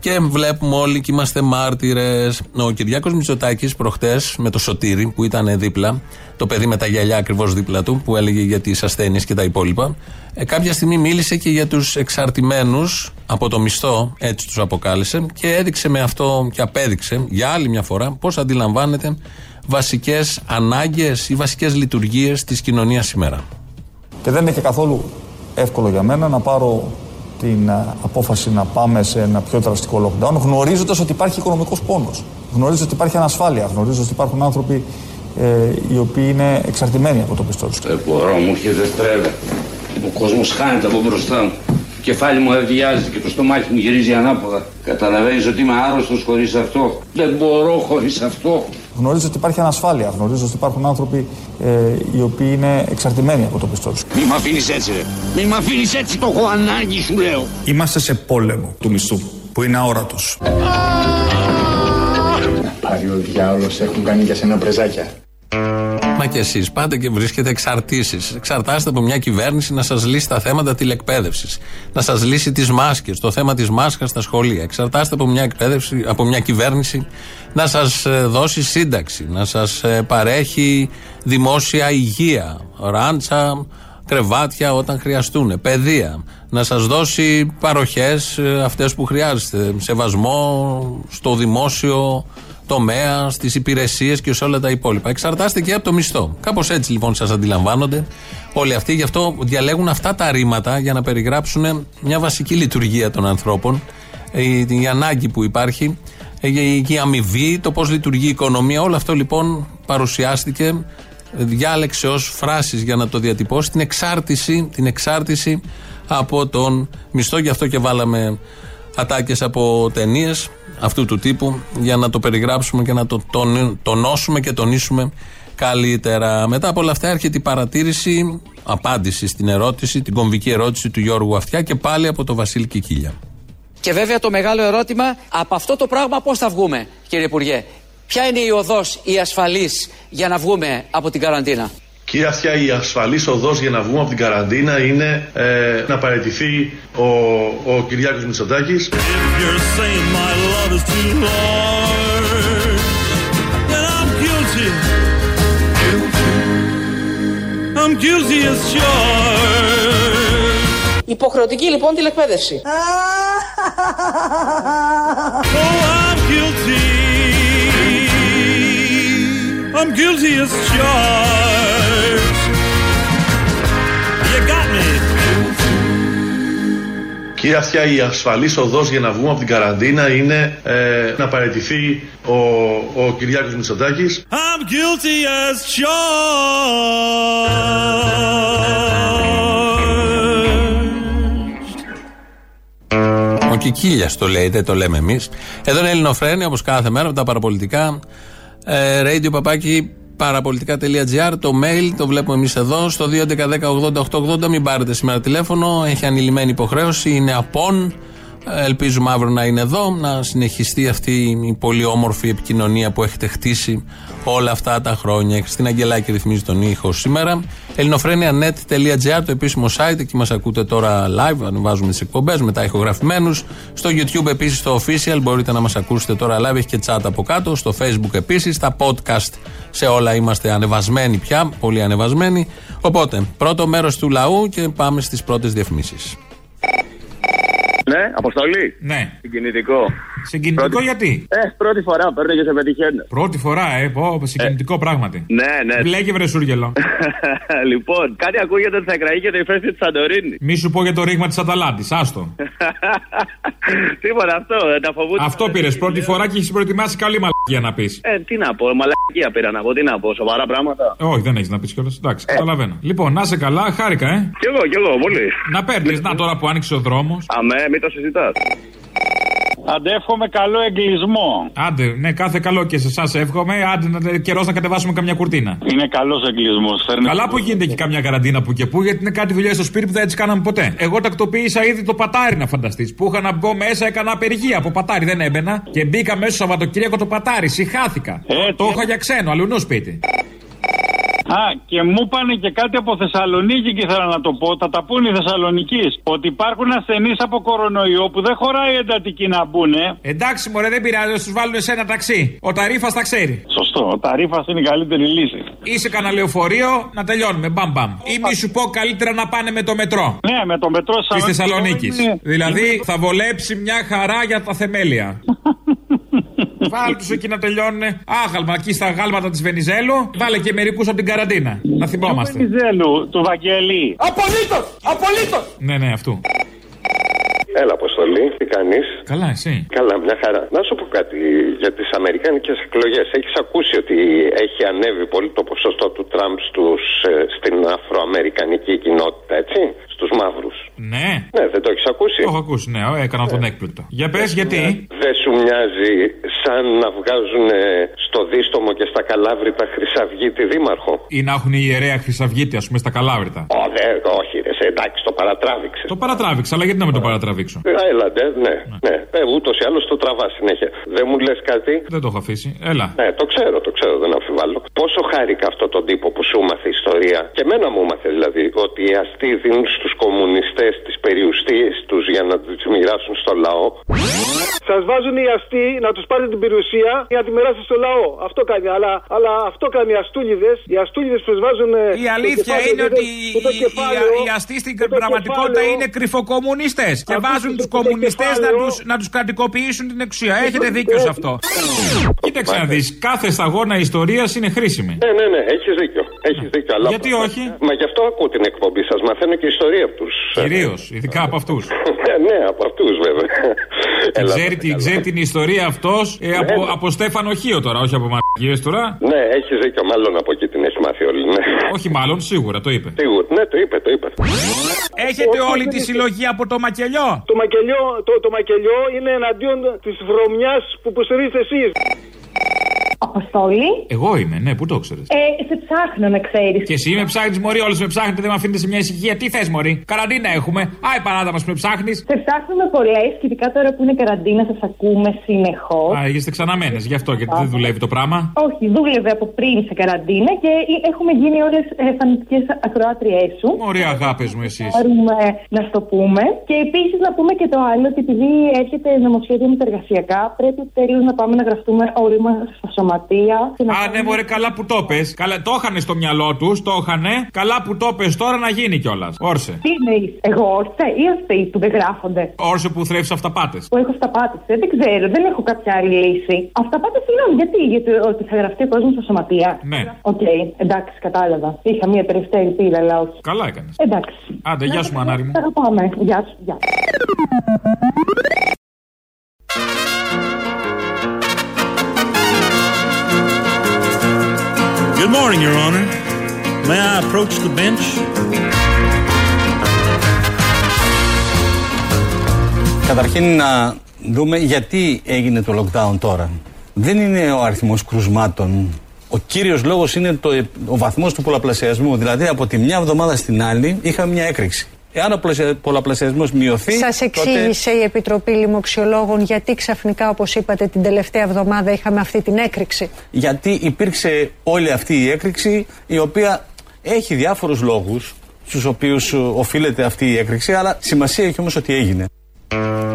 Speaker 5: Και βλέπουμε όλοι και είμαστε μάρτυρες. Ο Κυριάκος Μητσοτάκης προχτές με το Σωτήρι που ήταν δίπλα, το παιδί με τα γυαλιά ακριβώς δίπλα του, που έλεγε για τις ασθένειες και τα υπόλοιπα. Ε, κάποια στιγμή μίλησε και για τους εξαρτημένους από το μισθό, έτσι τους αποκάλεσε, και έδειξε με αυτό και απέδειξε για άλλη μια φορά πώς αντιλαμβάνεται βασικές ανάγκες ή βασικές λειτουργίες της κοινωνίας σήμερα.
Speaker 24: Και δεν είναι και καθόλου εύκολο για μένα να πάρω την ε, απόφαση να πάμε σε ένα πιο δραστικό lockdown, γνωρίζοντας ότι υπάρχει οικονομικός πόνος. Γνωρίζοντας ότι υπάρχει ανασφάλεια. Γνωρίζοντας ότι υπάρχουν άνθρωποι ε, οι οποίοι είναι εξαρτημένοι από το πιστό τους.
Speaker 25: Δεν μπορώ, μου έρχεται στρέβε. Ο κόσμος χάνεται από μπροστά μου. Το κεφάλι μου αδειάζει και το στομάχι μου γυρίζει ανάποδα. Καταλαβαίνεις ότι είμαι άρρωστος χωρίς αυτό; Δεν μπορώ χωρίς αυτό.
Speaker 24: Γνωρίζω ότι υπάρχει ανασφάλεια. Γνωρίζω ότι υπάρχουν άνθρωποι ε, οι οποίοι είναι εξαρτημένοι από το πιστό τους.
Speaker 25: Μη με αφήνεις έτσι, ρε. Μη με αφήνεις έτσι, το έχω ανάγκη, σου λέω.
Speaker 24: Είμαστε σε πόλεμο του μισθού που είναι αόρατος.
Speaker 26: Πάρει ο διάολος, έχουν κάνει για σένα πρεζάκια.
Speaker 5: Μα και εσείς πάτε και βρίσκετε εξαρτήσεις. Εξαρτάστε από μια κυβέρνηση να σας λύσει τα θέματα τηλεκπαίδευσης. Να σας λύσει τις μάσκες, το θέμα της μάσκας στα σχολεία. Εξαρτάστε από μια, εκπαίδευση, από μια κυβέρνηση να σας δώσει σύνταξη. Να σας παρέχει δημόσια υγεία. Ράντσα, κρεβάτια όταν χρειαστούν. Παιδεία. Να σας δώσει παροχές αυτές που χρειάζεστε. Σεβασμό στο δημόσιο τομέα, στις υπηρεσίες και σε όλα τα υπόλοιπα. Εξαρτάστε και από το μισθό. Κάπως έτσι λοιπόν σας αντιλαμβάνονται όλοι αυτοί. Γι' αυτό διαλέγουν αυτά τα ρήματα για να περιγράψουν μια βασική λειτουργία των ανθρώπων, η, η ανάγκη που υπάρχει, η, η αμοιβή, το πώς λειτουργεί η οικονομία. Όλο αυτό λοιπόν παρουσιάστηκε, διάλεξε ως φράσεις για να το διατυπώσει την εξάρτηση, την εξάρτηση από τον μισθό. Γι' αυτό και βάλαμε ατάκες από ταινίες αυτού του τύπου για να το περιγράψουμε και να το τονώσουμε και τονίσουμε καλύτερα. Μετά από όλα αυτά έρχεται η παρατήρηση, απάντηση στην ερώτηση, την κομβική ερώτηση του Γιώργου Αυτιά και πάλι από το Βασίλη Κικίλια.
Speaker 11: Και βέβαια το μεγάλο ερώτημα, από αυτό το πράγμα πώς θα βγούμε, κύριε Υπουργέ; Ποια είναι η οδός, η ασφαλής για να βγούμε από την καραντίνα;
Speaker 12: Κύριε Αυτιά, η ασφαλής οδός για να βγούμε από την καραντίνα είναι ε, να παραιτηθεί ο, ο Κυριάκος Μητσοτάκης.
Speaker 1: If you're saying my love is too large, then I'm guilty. I'm guilty as charged.
Speaker 18: Υποχρεωτική λοιπόν τηλεκπαίδευση.
Speaker 1: Oh, I'm guilty. I'm guilty as charged. You got me.
Speaker 12: Κύριε Αυτιά, η ασφαλής οδός για να βγούμε από την καραντίνα είναι ε, να παραιτηθεί ο, ο Κυριάκος Μητσοτάκης.
Speaker 1: I'm guilty as charged.
Speaker 5: Ο Κικίλια το λέει, δεν το λέμε εμείς. Εδώ είναι Ελληνοφρένια, όπως κάθε μέρα, με τα παραπολιτικά. Ε, radio παπάκι παραπολιτικά.gr. Το mail το βλέπουμε εμείς εδώ. Στο 2.11.10.80.880. Μην πάρετε σήμερα τηλέφωνο. Έχει ανηλυμένη υποχρέωση. Είναι απόν. Ε, Ελπίζουμε αύριο να είναι εδώ, να συνεχιστεί αυτή η πολύ όμορφη επικοινωνία που έχετε χτίσει όλα αυτά τα χρόνια. Η Χριστίνα Αγγελάκη ρυθμίζει τον ήχο σήμερα. ελληνοφρένια.net.gr, το επίσημο site, εκεί μας ακούτε τώρα live, ανεβάζουμε τις εκπομπές, μετά ηχογραφημένους. Στο YouTube επίσης το official, μπορείτε να μας ακούσετε τώρα live, έχει και chat από κάτω. Στο Facebook επίσης, στα podcast σε όλα είμαστε ανεβασμένοι πια, πολύ ανεβασμένοι. Οπότε, πρώτο μέρος του λαού και πάμε στις πρώτες διαφημίσεις.
Speaker 27: Ναι, αποστολή.
Speaker 5: Ναι.
Speaker 27: Συγκινητικό.
Speaker 28: Συγκινητικό γιατί;
Speaker 29: Ε, πρώτη φορά παίρνω και σε πετυχαίνω.
Speaker 28: Πρώτη φορά, ε, πω, συγκινητικό πράγματι.
Speaker 29: Ναι, ναι.
Speaker 28: Μπλέκε βρε σούργελο.
Speaker 29: λοιπόν, κάτι ακούγεται ότι θα εκραγεί και το ηφαίστειο της Σαντορίνης.
Speaker 28: Μη σου πω για το ρήγμα της Αταλάντης, άστο.
Speaker 29: Τίποτα αυτό, δεν τα φοβούνται.
Speaker 28: Αυτό πήρες πρώτη φορά και έχεις προετοιμάσει καλή μαλακία να πεις.
Speaker 29: Ε, τι να πω, μαλακία πήρα να πω, τι να πω, σοβαρά πράγματα.
Speaker 28: Όχι, δεν έχεις να πεις κιόλας. Εντάξει, καταλαβαίνω. Λοιπόν, να σε καλά, χάρηκα, ε.
Speaker 29: Κι εγώ, κι εγώ, πολύ.
Speaker 28: Να παίρνεις, να τώρα που άνοιξε ο δρόμος.
Speaker 29: Αμέ, μην το συζητάς.
Speaker 30: Αντεύχομαι καλό εγκλισμό.
Speaker 28: Άντε, ναι, κάθε καλό και σε εσάς εύχομαι. Άντε, να καιρός να κατεβάσουμε καμιά κουρτίνα.
Speaker 30: Είναι καλός εγκλισμός.
Speaker 28: Καλά που γίνεται και καμιά καραντίνα που και που, γιατί είναι κάτι δουλειά στο σπίτι που δεν έτσι κάναμε ποτέ. Εγώ τακτοποίησα ήδη το πατάρι να φανταστείς. Που είχα να μπω μέσα, έκανα απεργία από πατάρι, δεν έμπαινα. Και μπήκα μέσα στο Σαββατοκύριακο το πατάρι, συχάθηκα. Το είχα για ξένο, αλλού σπίτι.
Speaker 30: Α, και μου πάνε και κάτι από Θεσσαλονίκη και ήθελα να το πω. Θα τα πούνε οι Θεσσαλονίκη. Ότι υπάρχουν ασθενείς από κορονοϊό που δεν χωράει εντατική να μπουν.
Speaker 28: Εντάξει, μωρέ, δεν πειράζει, τους βάλουν σε ένα ταξί. Ο Ταρίφας τα ξέρει.
Speaker 30: Σωστό, ο Ταρίφας είναι η καλύτερη λύση.
Speaker 28: Είσαι κανένα λεωφορείο, να τελειώνουμε. Μπαμ, μπαμ. Ή μη σου πω καλύτερα να πάνε με το μετρό.
Speaker 30: Ναι, με το μετρό
Speaker 28: Της Θεσσαλονίκης. Δηλαδή θα βολέψει μια χαρά για τα θεμέλια. Βάλε τους εκεί να τελειώνουν. Άγαλμα εκεί στα γάλματα της Βενιζέλου. Βάλε και μερικούς από την καραντίνα. Να θυμόμαστε.
Speaker 30: Του Βενιζέλου, του Βαγγέλη.
Speaker 28: Απολύτως! Απολύτως! Ναι, ναι, αυτού.
Speaker 27: Έλα, Αποστολή, τι κάνεις;
Speaker 28: Καλά, εσύ.
Speaker 27: Καλά, μια χαρά. Να σου πω κάτι για τις Αμερικάνικες εκλογές. Έχεις ακούσει ότι έχει ανέβει πολύ το ποσοστό του Τραμπ στους, ε, στην Αφροαμερικανική κοινότητα, έτσι, στου μαύρους.
Speaker 28: Ναι.
Speaker 27: Ναι, δεν το έχεις ακούσει;
Speaker 28: Το έχω ακούσει, ναι, έκανα τον έκπληκτο. Για πες, γιατί;
Speaker 27: Δεν σου μοιάζει σαν να βγάζουν ε, στο δίστομο και στα καλάβρητα Χρυσαυγίτη δήμαρχο;
Speaker 28: Ή να έχουν η ιερέα Χρυσαυγίτη, ας πούμε, στα καλάβρητα;
Speaker 27: Ω, δε, όχι, ρε, σε, εντάξει, το παρατράβηξε.
Speaker 28: Το παρατράβηξα, αλλά γιατί να με το παρατραβήξω;
Speaker 27: Ε, Έλαντε, ναι. ναι. Ε, Ούτως ή άλλως το τραβά συνέχεια. Δεν μου λες κάτι;
Speaker 28: Δεν το έχω αφήσει. Έλα.
Speaker 27: Ναι, το ξέρω, το ξέρω, δεν αμφιβάλλω. Πόσο χάρηκα αυτό τον τύπο που σου μάθε ιστορία. Και εμένα μου μάθε δηλαδή ότι οι αστεί δίνουν στους κομμουνιστές τι περιουστίε τους για να τι μοιράσουν στο λαό.
Speaker 31: Σας βάζουν οι αστεί να τους πάρετε την περιουσία για να τη μοιράσετε στο λαό. Αυτό κάνει. Αλλά, αλλά αυτό κάνει οι αστούλιδες. Οι αστούλιδες τους βάζουν.
Speaker 28: Η αλήθεια είναι ότι οι, οι, οι αστεί στην πραγματικότητα είναι κρυφοκομμουνιστές. Και βάζουν τους κομμουνιστές να του να τους κρατικοποιήσουν την εξουσία. Έχετε δίκιο σε αυτό. Κοίταξε να δεις. Κάθε σταγόνα ιστορίας είναι χρήσιμη.
Speaker 27: Ναι, ναι, ναι, έχεις δίκιο. Έχεις δίκιο αλλά
Speaker 28: Γιατί όχι;
Speaker 27: Μα γι' αυτό ακούω την εκπομπή σας. Μαθαίνω και ιστορία από τους.
Speaker 28: Κυρίως, ειδικά από αυτούς.
Speaker 27: ναι, ναι, από αυτούς βέβαια.
Speaker 28: Την ξέρει, την ξέρει την ιστορία αυτός ε, από, από Στέφανο Χίο τώρα, όχι από μαρκίε τώρα.
Speaker 27: Ναι, έχεις δίκιο. Μάλλον από εκεί την έχει μάθει όλη. Ναι.
Speaker 28: Όχι, μάλλον, σίγουρα το είπε.
Speaker 27: Σίγουρα, ναι, το είπε, το είπε.
Speaker 28: Έχετε όλη τη συλλογή από το μακελιό;
Speaker 31: Το μακελιό, το, το μακελιό είναι εναντίον της βρωμιάς που υποστηρίζετε εσείς.
Speaker 32: Αποστόλη.
Speaker 28: Εγώ είμαι, ναι, πού το ξέρεις.
Speaker 32: Ε, σε ψάχνω να ξέρεις.
Speaker 28: Και εσύ με ψάχνεις, Μωρή, όλε με ψάχνετε, δεν με αφήνετε σε μια ησυχία. Τι θες, Μωρή, καραντίνα έχουμε. Άι, παράτα μα που με ψάχνεις.
Speaker 32: Σε ψάχνουμε πολλέ και ειδικά τώρα που είναι καραντίνα, σας ακούμε συνεχώς.
Speaker 28: Α, είστε ξαναμένες, γι' αυτό γιατί δεν δουλεύει το πράγμα.
Speaker 32: Όχι, δούλευε από πριν σε καραντίνα και έχουμε γίνει όλες φανητικές ακροάτριές σου.
Speaker 28: Ωραία, αγάπες μου, εσείς.
Speaker 32: Μπορούμε να στο πούμε. Και επίσης να πούμε και το άλλο, ότι επειδή έρχεται νομοσχέδιο με τα εργασιακά, πρέπει τέλος να πάμε να γραφτούμε όλοι μας στα σωματεία.
Speaker 28: Α, ναι, μωρέ, καλά που το πες. Καλά, το είχαν στο μυαλό τους, το είχαν. Καλά που το πες τώρα να γίνει κιόλας. Όρσε.
Speaker 32: Τι εννοείς, εγώ όρσε ή αυτοί που δεν γράφονται;
Speaker 28: Όρσε που θρέφεις αυταπάτες.
Speaker 32: Που έχω αυταπάτες, ε, δεν ξέρω, δεν έχω κάποια άλλη λύση. Αυταπάτες συγγνώμη, γιατί, γιατί ότι θα γραφτεί ο κόσμος στα σωματεία.
Speaker 28: Ναι.
Speaker 32: Οκ, εντάξει, κατάλαβα. Είχα μία τελευταία ελπίδα, αλλά όχι.
Speaker 28: Καλά έκανες.
Speaker 32: Εντάξει.
Speaker 28: Άντε, γεια σου, μανάρι μου.
Speaker 32: Τα αγαπάμε. Γεια σου, γεια.
Speaker 1: Good morning, Your Honor. May I approach the bench?
Speaker 6: Καταρχήν να δούμε γιατί έγινε το lockdown τώρα. Δεν είναι ο αριθμός κρουσμάτων. Ο κύριος λόγος είναι το, ο βαθμός του πολλαπλασιασμού. Δηλαδή από τη μια εβδομάδα στην άλλη είχαμε μια έκρηξη. Εάν ο πολλαπλασιασμός μειωθεί.
Speaker 8: Σας εξήγησε η Επιτροπή Λοιμοξιολόγων γιατί ξαφνικά, όπως είπατε, την τελευταία εβδομάδα είχαμε αυτή την έκρηξη.
Speaker 6: Γιατί υπήρξε όλη αυτή η έκρηξη, η οποία έχει διάφορους λόγους στους οποίους οφείλεται αυτή η έκρηξη, αλλά σημασία έχει όμως ότι έγινε.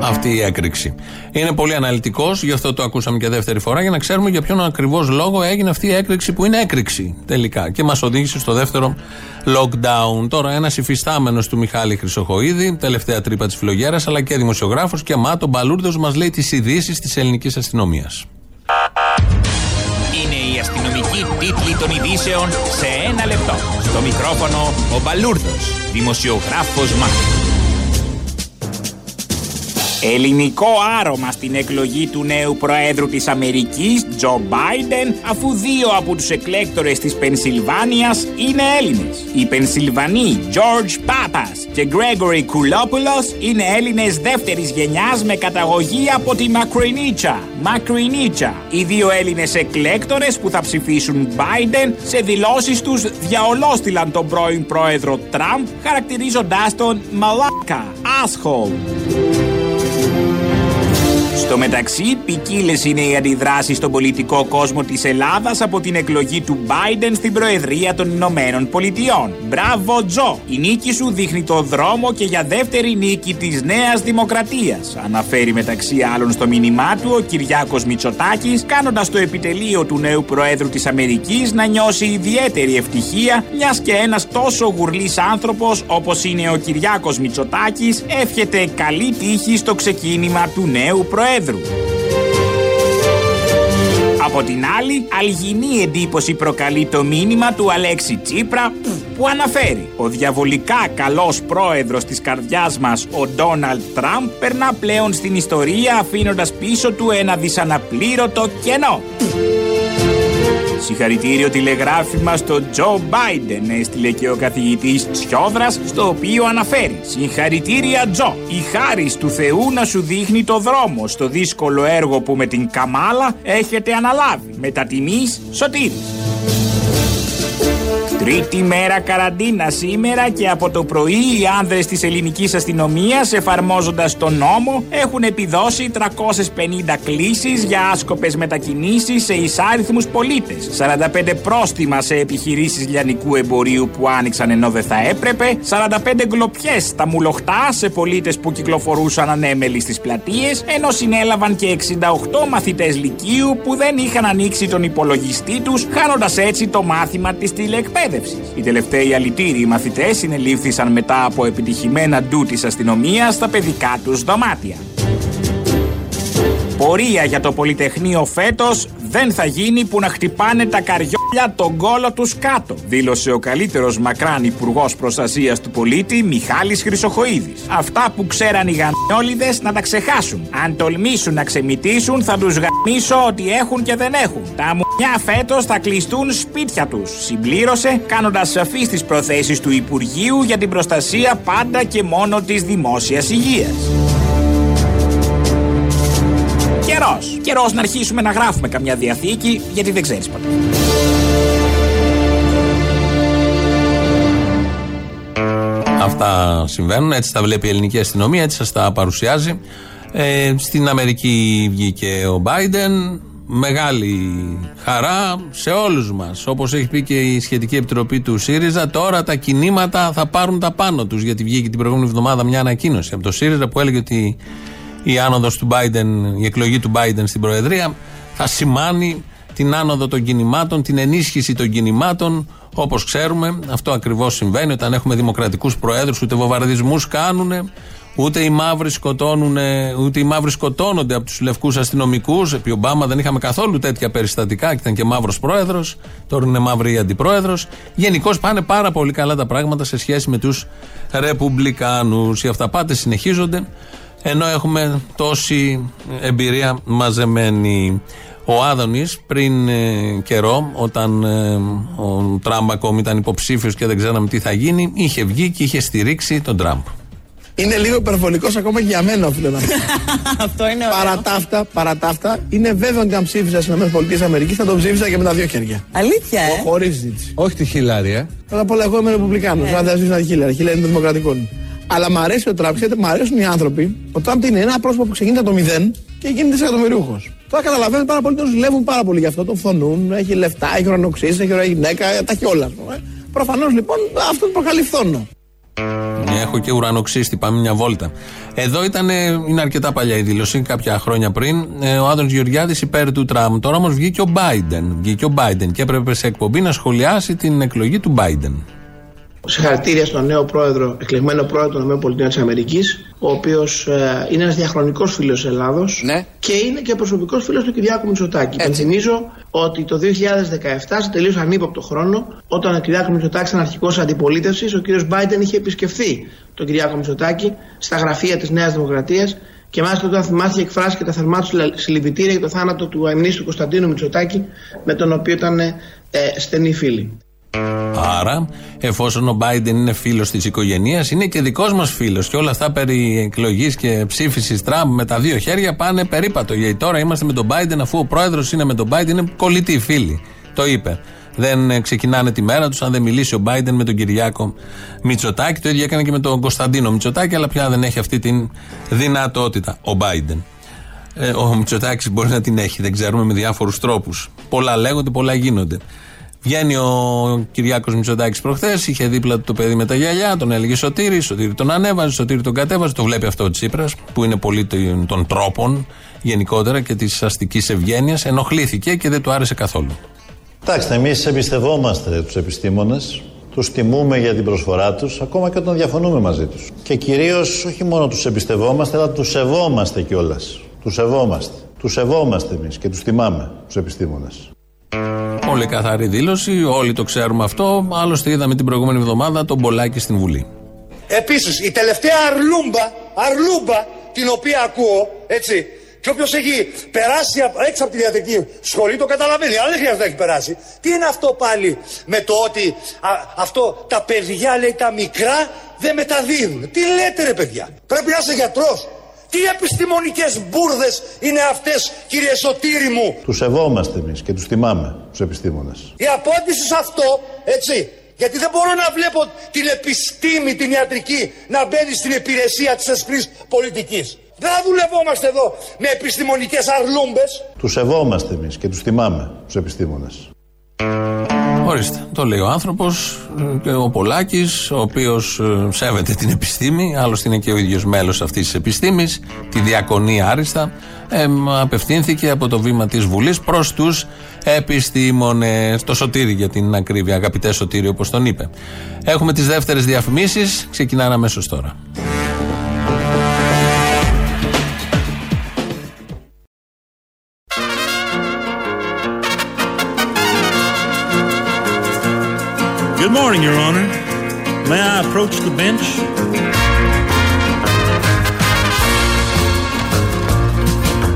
Speaker 5: Αυτή η έκρηξη. Είναι πολύ αναλυτικός, γι' αυτό το ακούσαμε και δεύτερη φορά, για να ξέρουμε για ποιον ακριβώς λόγο έγινε αυτή η έκρηξη που είναι έκρηξη τελικά. Και μας οδήγησε στο δεύτερο lockdown. Τώρα, ένας υφιστάμενος του Μιχάλη Χρυσοχοίδη, τελευταία τρύπα της Φιλογέρα, αλλά και δημοσιογράφος και μάτο Μπαλούρδος, μας λέει τις ειδήσεις της ελληνικής αστυνομίας.
Speaker 33: Είναι η αστυνομική τίτλη των ειδήσεων σε ένα λεπτό. Στο μικρόφωνο ο Μπαλούρδος, δημοσιογράφος Μάρκος. Ελληνικό άρωμα στην εκλογή του νέου Προέδρου της Αμερικής, Τζο Μπάιντεν, αφού δύο από τους εκλέκτορες της Πενσιλβάνιας είναι Έλληνες. Οι Πενσιλβανοί George Papas και Gregory Koulopoulos είναι Έλληνες δεύτερης γενιάς με καταγωγή από τη Μακρινίτσα. Μακρινίτσα. Οι δύο Έλληνες εκλέκτορες που θα ψηφίσουν Biden σε δηλώσεις τους διαολόστηλαν τον πρώην πρόεδρο Τραμπ χαρακτηρίζοντάς τον μαλάκα, asshole. Στο μεταξύ, ποικίλες είναι οι αντιδράσεις στον πολιτικό κόσμο της Ελλάδας από την εκλογή του Biden στην Προεδρία των Ηνωμένων Πολιτειών. Μπράβο, Τζο! Η νίκη σου δείχνει το δρόμο και για δεύτερη νίκη της Νέας Δημοκρατίας. Αναφέρει μεταξύ άλλων στο μήνυμά του ο Κυριάκος Μητσοτάκης, κάνοντας το επιτελείο του νέου Προέδρου της Αμερικής να νιώσει ιδιαίτερη ευτυχία, μιας και ένας τόσο γουρλής άνθρωπος όπως είναι ο Κυριάκος Μητσοτάκης εύχεται καλή τύχη στο ξεκίνημα του νέου Προέδρου. Από την άλλη, αλγινή εντύπωση προκαλεί το μήνυμα του Αλέξη Τσίπρα που αναφέρει «Ο διαβολικά καλός πρόεδρος της καρδιάς μας, ο Ντόναλτ Τραμπ, περνά πλέον στην ιστορία αφήνοντας πίσω του ένα δυσαναπλήρωτο κενό». Συγχαρητήριο τηλεγράφημα στο Τζο Μπάιντεν, έστειλε και ο καθηγητής Τσιόδρας, στο οποίο αναφέρει: Συγχαρητήρια, Τζο. Η χάρη του Θεού να σου δείχνει το δρόμο στο δύσκολο έργο που με την Καμάλα έχετε αναλάβει. Μετά τιμής, Σωτήρης. Τρίτη μέρα καραντίνα σήμερα και από το πρωί οι άνδρες της ελληνικής αστυνομίας εφαρμόζοντας τον νόμο έχουν επιδώσει 350 κλήσεις για άσκοπες μετακινήσεις σε εισάριθμους πολίτες. 45 πρόστιμα σε επιχειρήσεις λιανικού εμπορίου που άνοιξαν ενώ δεν θα έπρεπε. 45 γκλοπιές στα μουλοχτά σε πολίτες που κυκλοφορούσαν ανέμελοι στις πλατείες ενώ συνέλαβαν και 68 μαθητές λυκείου που δεν είχαν ανοίξει τον υπολογιστή τους χάνοντας έτσι το μάθημα της τηλεεκπαίδευσης. Οι τελευταίοι αλητήριοι μαθητές συνελήφθησαν μετά από επιτυχημένα ντου της αστυνομίας στα παιδικά τους δωμάτια. Πορεία για το Πολυτεχνείο φέτος δεν θα γίνει που να χτυπάνε τα καριόλια τον κόλο τους κάτω, δήλωσε ο καλύτερος μακράν Υπουργός Προστασίας του Πολίτη Μιχάλης Χρυσοχοίδης. Αυτά που ξέραν οι γαμιόλιδες να τα ξεχάσουν. Αν τολμήσουν να ξεμητήσουν, θα τους γαμίσω ότι έχουν και δεν έχουν. Τα μουνιά φέτος θα κλειστούν σπίτια τους, συμπλήρωσε, κάνοντας σαφείς τις προθέσεις του Υπουργείου για την προστασία πάντα και μόνο της δημόσιας υγείας. Καιρός. Καιρός να αρχίσουμε να γράφουμε καμιά διαθήκη, γιατί δεν ξέρεις ποτέ.
Speaker 5: Αυτά συμβαίνουν, έτσι τα βλέπει η ελληνική αστυνομία, έτσι σας τα παρουσιάζει. Ε, στην Αμερική βγήκε ο Biden, μεγάλη χαρά σε όλους μας. Όπως έχει πει και η σχετική επιτροπή του ΣΥΡΙΖΑ, τώρα τα κινήματα θα πάρουν τα πάνω τους, γιατί βγήκε την προηγούμενη εβδομάδα μια ανακοίνωση από το ΣΥΡΙΖΑ που έλεγε ότι η άνοδος του Biden, η εκλογή του Biden στην Προεδρία θα σημάνει την άνοδο των κινημάτων, την ενίσχυση των κινημάτων. Όπως ξέρουμε, αυτό ακριβώς συμβαίνει όταν έχουμε δημοκρατικούς προέδρους, ούτε βομβαρδισμούς κάνουν, ούτε οι μαύροι σκοτώνουν, ούτε οι μαύροι σκοτώνονται από τους λευκούς αστυνομικούς. Επί Ομπάμα δεν είχαμε καθόλου τέτοια περιστατικά και ήταν και μαύρος πρόεδρος. Τώρα είναι μαύρη αντιπρόεδρος. Γενικώς πάνε πάρα πολύ καλά τα πράγματα σε σχέση με τους Ρεπουμπλικάνους. Οι αυταπάτες συνεχίζονται ενώ έχουμε τόση εμπειρία μαζεμένη. Ο Άδωνης πριν ε, καιρό, όταν ε, ο Τραμπ ακόμη ήταν υποψήφιος και δεν ξέραμε τι θα γίνει, είχε βγει και είχε στηρίξει τον Τραμπ.
Speaker 14: Είναι λίγο υπερβολικός ακόμα και για μένα, οφείλω να πω.
Speaker 18: Αυτό είναι ωραίο.
Speaker 14: Παρά τα αυτά, παρά τα αυτά, είναι βέβαιο ότι αν ψήφιζα στις ΗΠΑ θα τον ψήφιζα και με τα δύο χέρια.
Speaker 18: Αλήθεια, ε;
Speaker 14: Χωρίς ζήτηση.
Speaker 34: Όχι τη Χιλάρη, ε.
Speaker 14: Πρώτα απ' όλα, εγώ είμαι Ρεπουμπλικάνος.
Speaker 18: Ναι.
Speaker 14: Αν δεν ζήσει να τη Χίλαρ. Χίλαρ είναι των Δημοκρατικών. Αλλά μ' αρέσει ο Τραμπ, ξέρετε, μ' αρέσουν οι άνθρωποι. Ο Τραμπ είναι ένα πρόσωπο που ξεκίνησε από το μηδέν και γίνει δισεκατομμυρίουχος. Τώρα καταλαβαίνετε πάρα πολύ, τον ζηλεύουν πάρα πολύ γι' αυτό, τον φθονούν, έχει λεφτά, έχει ουρανοξύσει, έχει ωραία γυναίκα, τα έχει όλα, ας πούμε. Προφανώς λοιπόν αυτό προκαλεί φθόνο.
Speaker 5: Έχω και ουρανοξύστη, πάμε μια βόλτα. Εδώ ήταν, είναι αρκετά παλιά η δήλωση, κάποια χρόνια πριν. Ε, ο Άδωνο Γεωργιάδης υπέρ του Τραμπ. Τώρα όμως βγήκε ο Biden. Βγήκε ο Biden και έπρεπε σε εκπομπή να σχολιάσει την εκλογή του Biden.
Speaker 14: Συγχαρητήρια στον νέο πρόεδρο, εκλεγμένο πρόεδρο των ΗΠΑ, ο οποίος ε, είναι ένας διαχρονικός φίλος της Ελλάδος
Speaker 11: Ναι.
Speaker 14: και είναι και προσωπικός φίλος του Κυριάκου Μητσοτάκη. Υπενθυμίζω ότι το 2017, σε τελείως ανύποπτο χρόνο, όταν ο Κυριάκο Μητσοτάκης ήταν αρχικός αντιπολίτευσης, ο κ. Μπάιντεν είχε επισκεφθεί τον Κυριάκο Μητσοτάκη στα γραφεία της Νέας Δημοκρατίας και μάλιστα όταν θυμάστε είχε εκφράσει και τα θερμά του συλληπιτήρια για το θάνατο του αιμνίστου Κωνσταντίνου Μητσοτάκη, με τον οποίο ήταν ε, στενοί φίλοι.
Speaker 5: Άρα, εφόσον ο Biden είναι φίλος της οικογένειας, είναι και δικός μας φίλος. Και όλα αυτά περί εκλογής και ψήφισης Τραμπ με τα δύο χέρια πάνε περίπατο. Γιατί τώρα είμαστε με τον Biden, αφού ο πρόεδρος είναι με τον Biden, είναι κολλητοί φίλοι. Το είπε. Δεν ε, ξεκινάνε τη μέρα τους αν δεν μιλήσει ο Biden με τον Κυριάκο Μητσοτάκη. Το ίδιο έκανε και με τον Κωνσταντίνο Μητσοτάκη, αλλά πια δεν έχει αυτή την δυνατότητα ο Biden. Ε, ο Μητσοτάκης μπορεί να την έχει, δεν ξέρουμε με διάφορους τρόπους. Πολλά λέγονται, πολλά γίνονται. Βγαίνει ο Κυριάκος Μητσοτάκης προχθές, είχε δίπλα του το παιδί με τα γυαλιά, τον έλεγε Σωτήρη, Σωτήρη τον ανέβαζε, Σωτήρη τον κατέβαζε. Το βλέπει αυτό ο Τσίπρας, που είναι πολύ των- των τρόπων γενικότερα και της αστικής ευγένειας. Ενοχλήθηκε και δεν του άρεσε καθόλου.
Speaker 34: Κοιτάξτε, εμείς εμπιστευόμαστε τους επιστήμονες, τους τιμούμε για την προσφορά τους, ακόμα και όταν διαφωνούμε μαζί τους. Και κυρίως όχι μόνο τους εμπιστευόμαστε, αλλά τους σεβόμαστε κιόλας. Τους σεβόμαστε. Τους σεβόμαστε εμείς και τους τιμάμε τους επιστήμονες.
Speaker 5: Πολύ καθαρή δήλωση, όλοι το ξέρουμε αυτό. Άλλωστε, είδαμε την προηγούμενη εβδομάδα τον Πολάκη στην Βουλή.
Speaker 35: Επίσης, η τελευταία αρλούμπα, αρλούμπα, την οποία ακούω, έτσι, και όποιος έχει περάσει απ- έξω από τη διατρική σχολή το καταλαβαίνει, αλλά δεν χρειάζεται να έχει περάσει. Τι είναι αυτό πάλι με το ότι α, αυτό τα παιδιά, λέει, τα μικρά δεν μεταδίδουν. Τι λέτε ρε παιδιά, πρέπει να είσαι γιατρός. Τι επιστημονικές μπουρδες είναι αυτές, κύριε Σωτήρη μου;
Speaker 34: Τους σεβόμαστε εμείς και τους τιμάμε τους επιστήμονες.
Speaker 35: Η απάντηση σε αυτό, έτσι, γιατί δεν μπορώ να βλέπω την επιστήμη, την ιατρική, να μπαίνει στην υπηρεσία της εσπρής πολιτικής. Δεν θα δουλευόμαστε εδώ με επιστημονικές αρλούμπες.
Speaker 34: Τους σεβόμαστε εμείς και τους τιμάμε τους επιστήμονες.
Speaker 5: Ορίστε, το λέει ο άνθρωπος και ο Πολάκης, ο οποίος σέβεται την επιστήμη, άλλωστε είναι και ο ίδιος μέλος αυτής της επιστήμης, τη διακονεί άριστα. Ε, μ, απευθύνθηκε από το βήμα της Βουλής προς τους επιστήμονες. Το Σωτήρι για την ακρίβεια, αγαπητέ Σωτήρι, όπως τον είπε. Έχουμε τις δεύτερες διαφημίσεις, ξεκινάνε αμέσως τώρα.
Speaker 1: Good morning, Your Honor. May I approach the bench?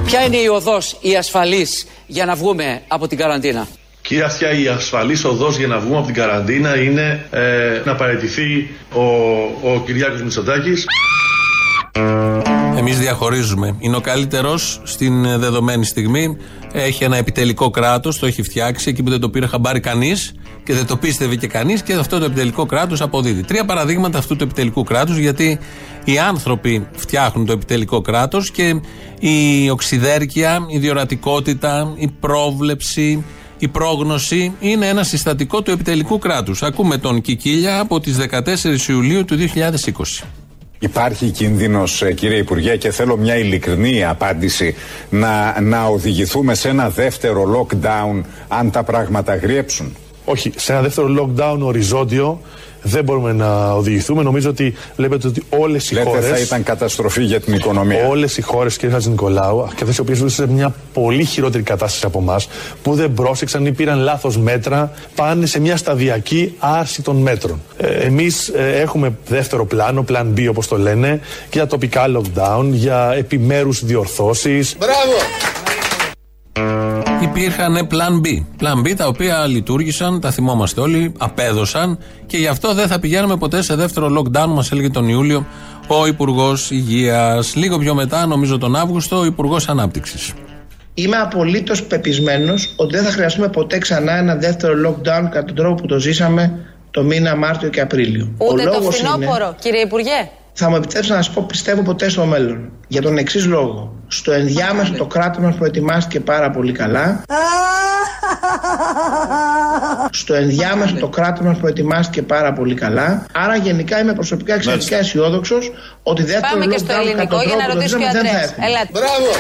Speaker 11: Ποια είναι η οδός η ασφαλής για να βγούμε από την καραντίνα;
Speaker 12: Κύριε Αυτιά, η ασφαλής οδός για να βγούμε από την καραντίνα είναι ε, να παραιτηθεί ο, ο Κυριάκος Μητσοτάκης.
Speaker 5: Εμείς διαχωρίζουμε. Είναι ο καλύτερος στην ε, δεδομένη στιγμή. Έχει ένα επιτελικό κράτος, το έχει φτιάξει εκεί που δεν το πήρε χαμπάρι κανείς και δεν το πίστευε και κανείς και αυτό το επιτελικό κράτος αποδίδει. Τρία παραδείγματα αυτού του επιτελικού κράτους, γιατί οι άνθρωποι φτιάχνουν το επιτελικό κράτος και η οξυδέρκεια, η διορατικότητα, η πρόβλεψη, η πρόγνωση είναι ένα συστατικό του επιτελικού κράτους. Ακούμε τον Κικίλια από τις 14 Ιουλίου του 2020.
Speaker 36: Υπάρχει κίνδυνος ε, κύριε Υπουργέ και θέλω μια ειλικρινή απάντηση να, να οδηγηθούμε σε ένα δεύτερο lockdown αν τα πράγματα γριέψουν.
Speaker 37: Όχι, σε ένα δεύτερο lockdown οριζόντιο δεν μπορούμε να οδηγηθούμε. Νομίζω ότι βλέπετε ότι όλες οι
Speaker 36: Λέτε
Speaker 37: χώρε.
Speaker 36: θα ήταν καταστροφή για την οικονομία.
Speaker 37: Όλες οι χώρες, κύριε Χατζη Νικολάου, και αυτέ οι οποίες βρίσκονται σε μια πολύ χειρότερη κατάσταση από εμάς, που δεν πρόσεξαν ή πήραν λάθος μέτρα, πάνε σε μια σταδιακή άρση των μέτρων. Ε, Εμείς έχουμε δεύτερο πλάνο, πλάν B όπως το λένε, για τοπικά lockdown, για επιμέρους διορθώσεις.
Speaker 35: Μπράβο!
Speaker 5: Υπήρχαν πλάν B. Πλάν B τα οποία λειτουργήσαν, τα θυμόμαστε όλοι, απέδωσαν και γι' αυτό δεν θα πηγαίνουμε ποτέ σε δεύτερο lockdown, μας έλεγε τον Ιούλιο ο Υπουργός Υγείας. Λίγο πιο μετά, νομίζω τον Αύγουστο, ο Υπουργός Ανάπτυξης.
Speaker 14: Είμαι απολύτως πεπισμένος ότι δεν θα χρειαστούμε ποτέ ξανά ένα δεύτερο lockdown κατά τον τρόπο που το ζήσαμε το μήνα Μάρτιο και Απρίλιο.
Speaker 38: Ούτε
Speaker 14: Ο
Speaker 38: το
Speaker 14: λόγος
Speaker 38: φθινόπωρο, κύριε Υπουργέ.
Speaker 14: Θα μου επιτρέψετε να σας πω πιστεύω ποτέ στο μέλλον. Για τον εξής λόγο. Στο ενδιάμεσο το κράτος μας προετοιμάστηκε πάρα πολύ καλά. Στο ενδιάμεσο το κράτος μας προετοιμάστηκε πάρα πολύ καλά. Άρα γενικά είμαι προσωπικά εξαιρετικά αισιόδοξος ότι δεν
Speaker 39: Πάμε και στο ελληνικό για να ρωτήσει και ο Αντρέας. Ελάτε.
Speaker 14: Μπράβο!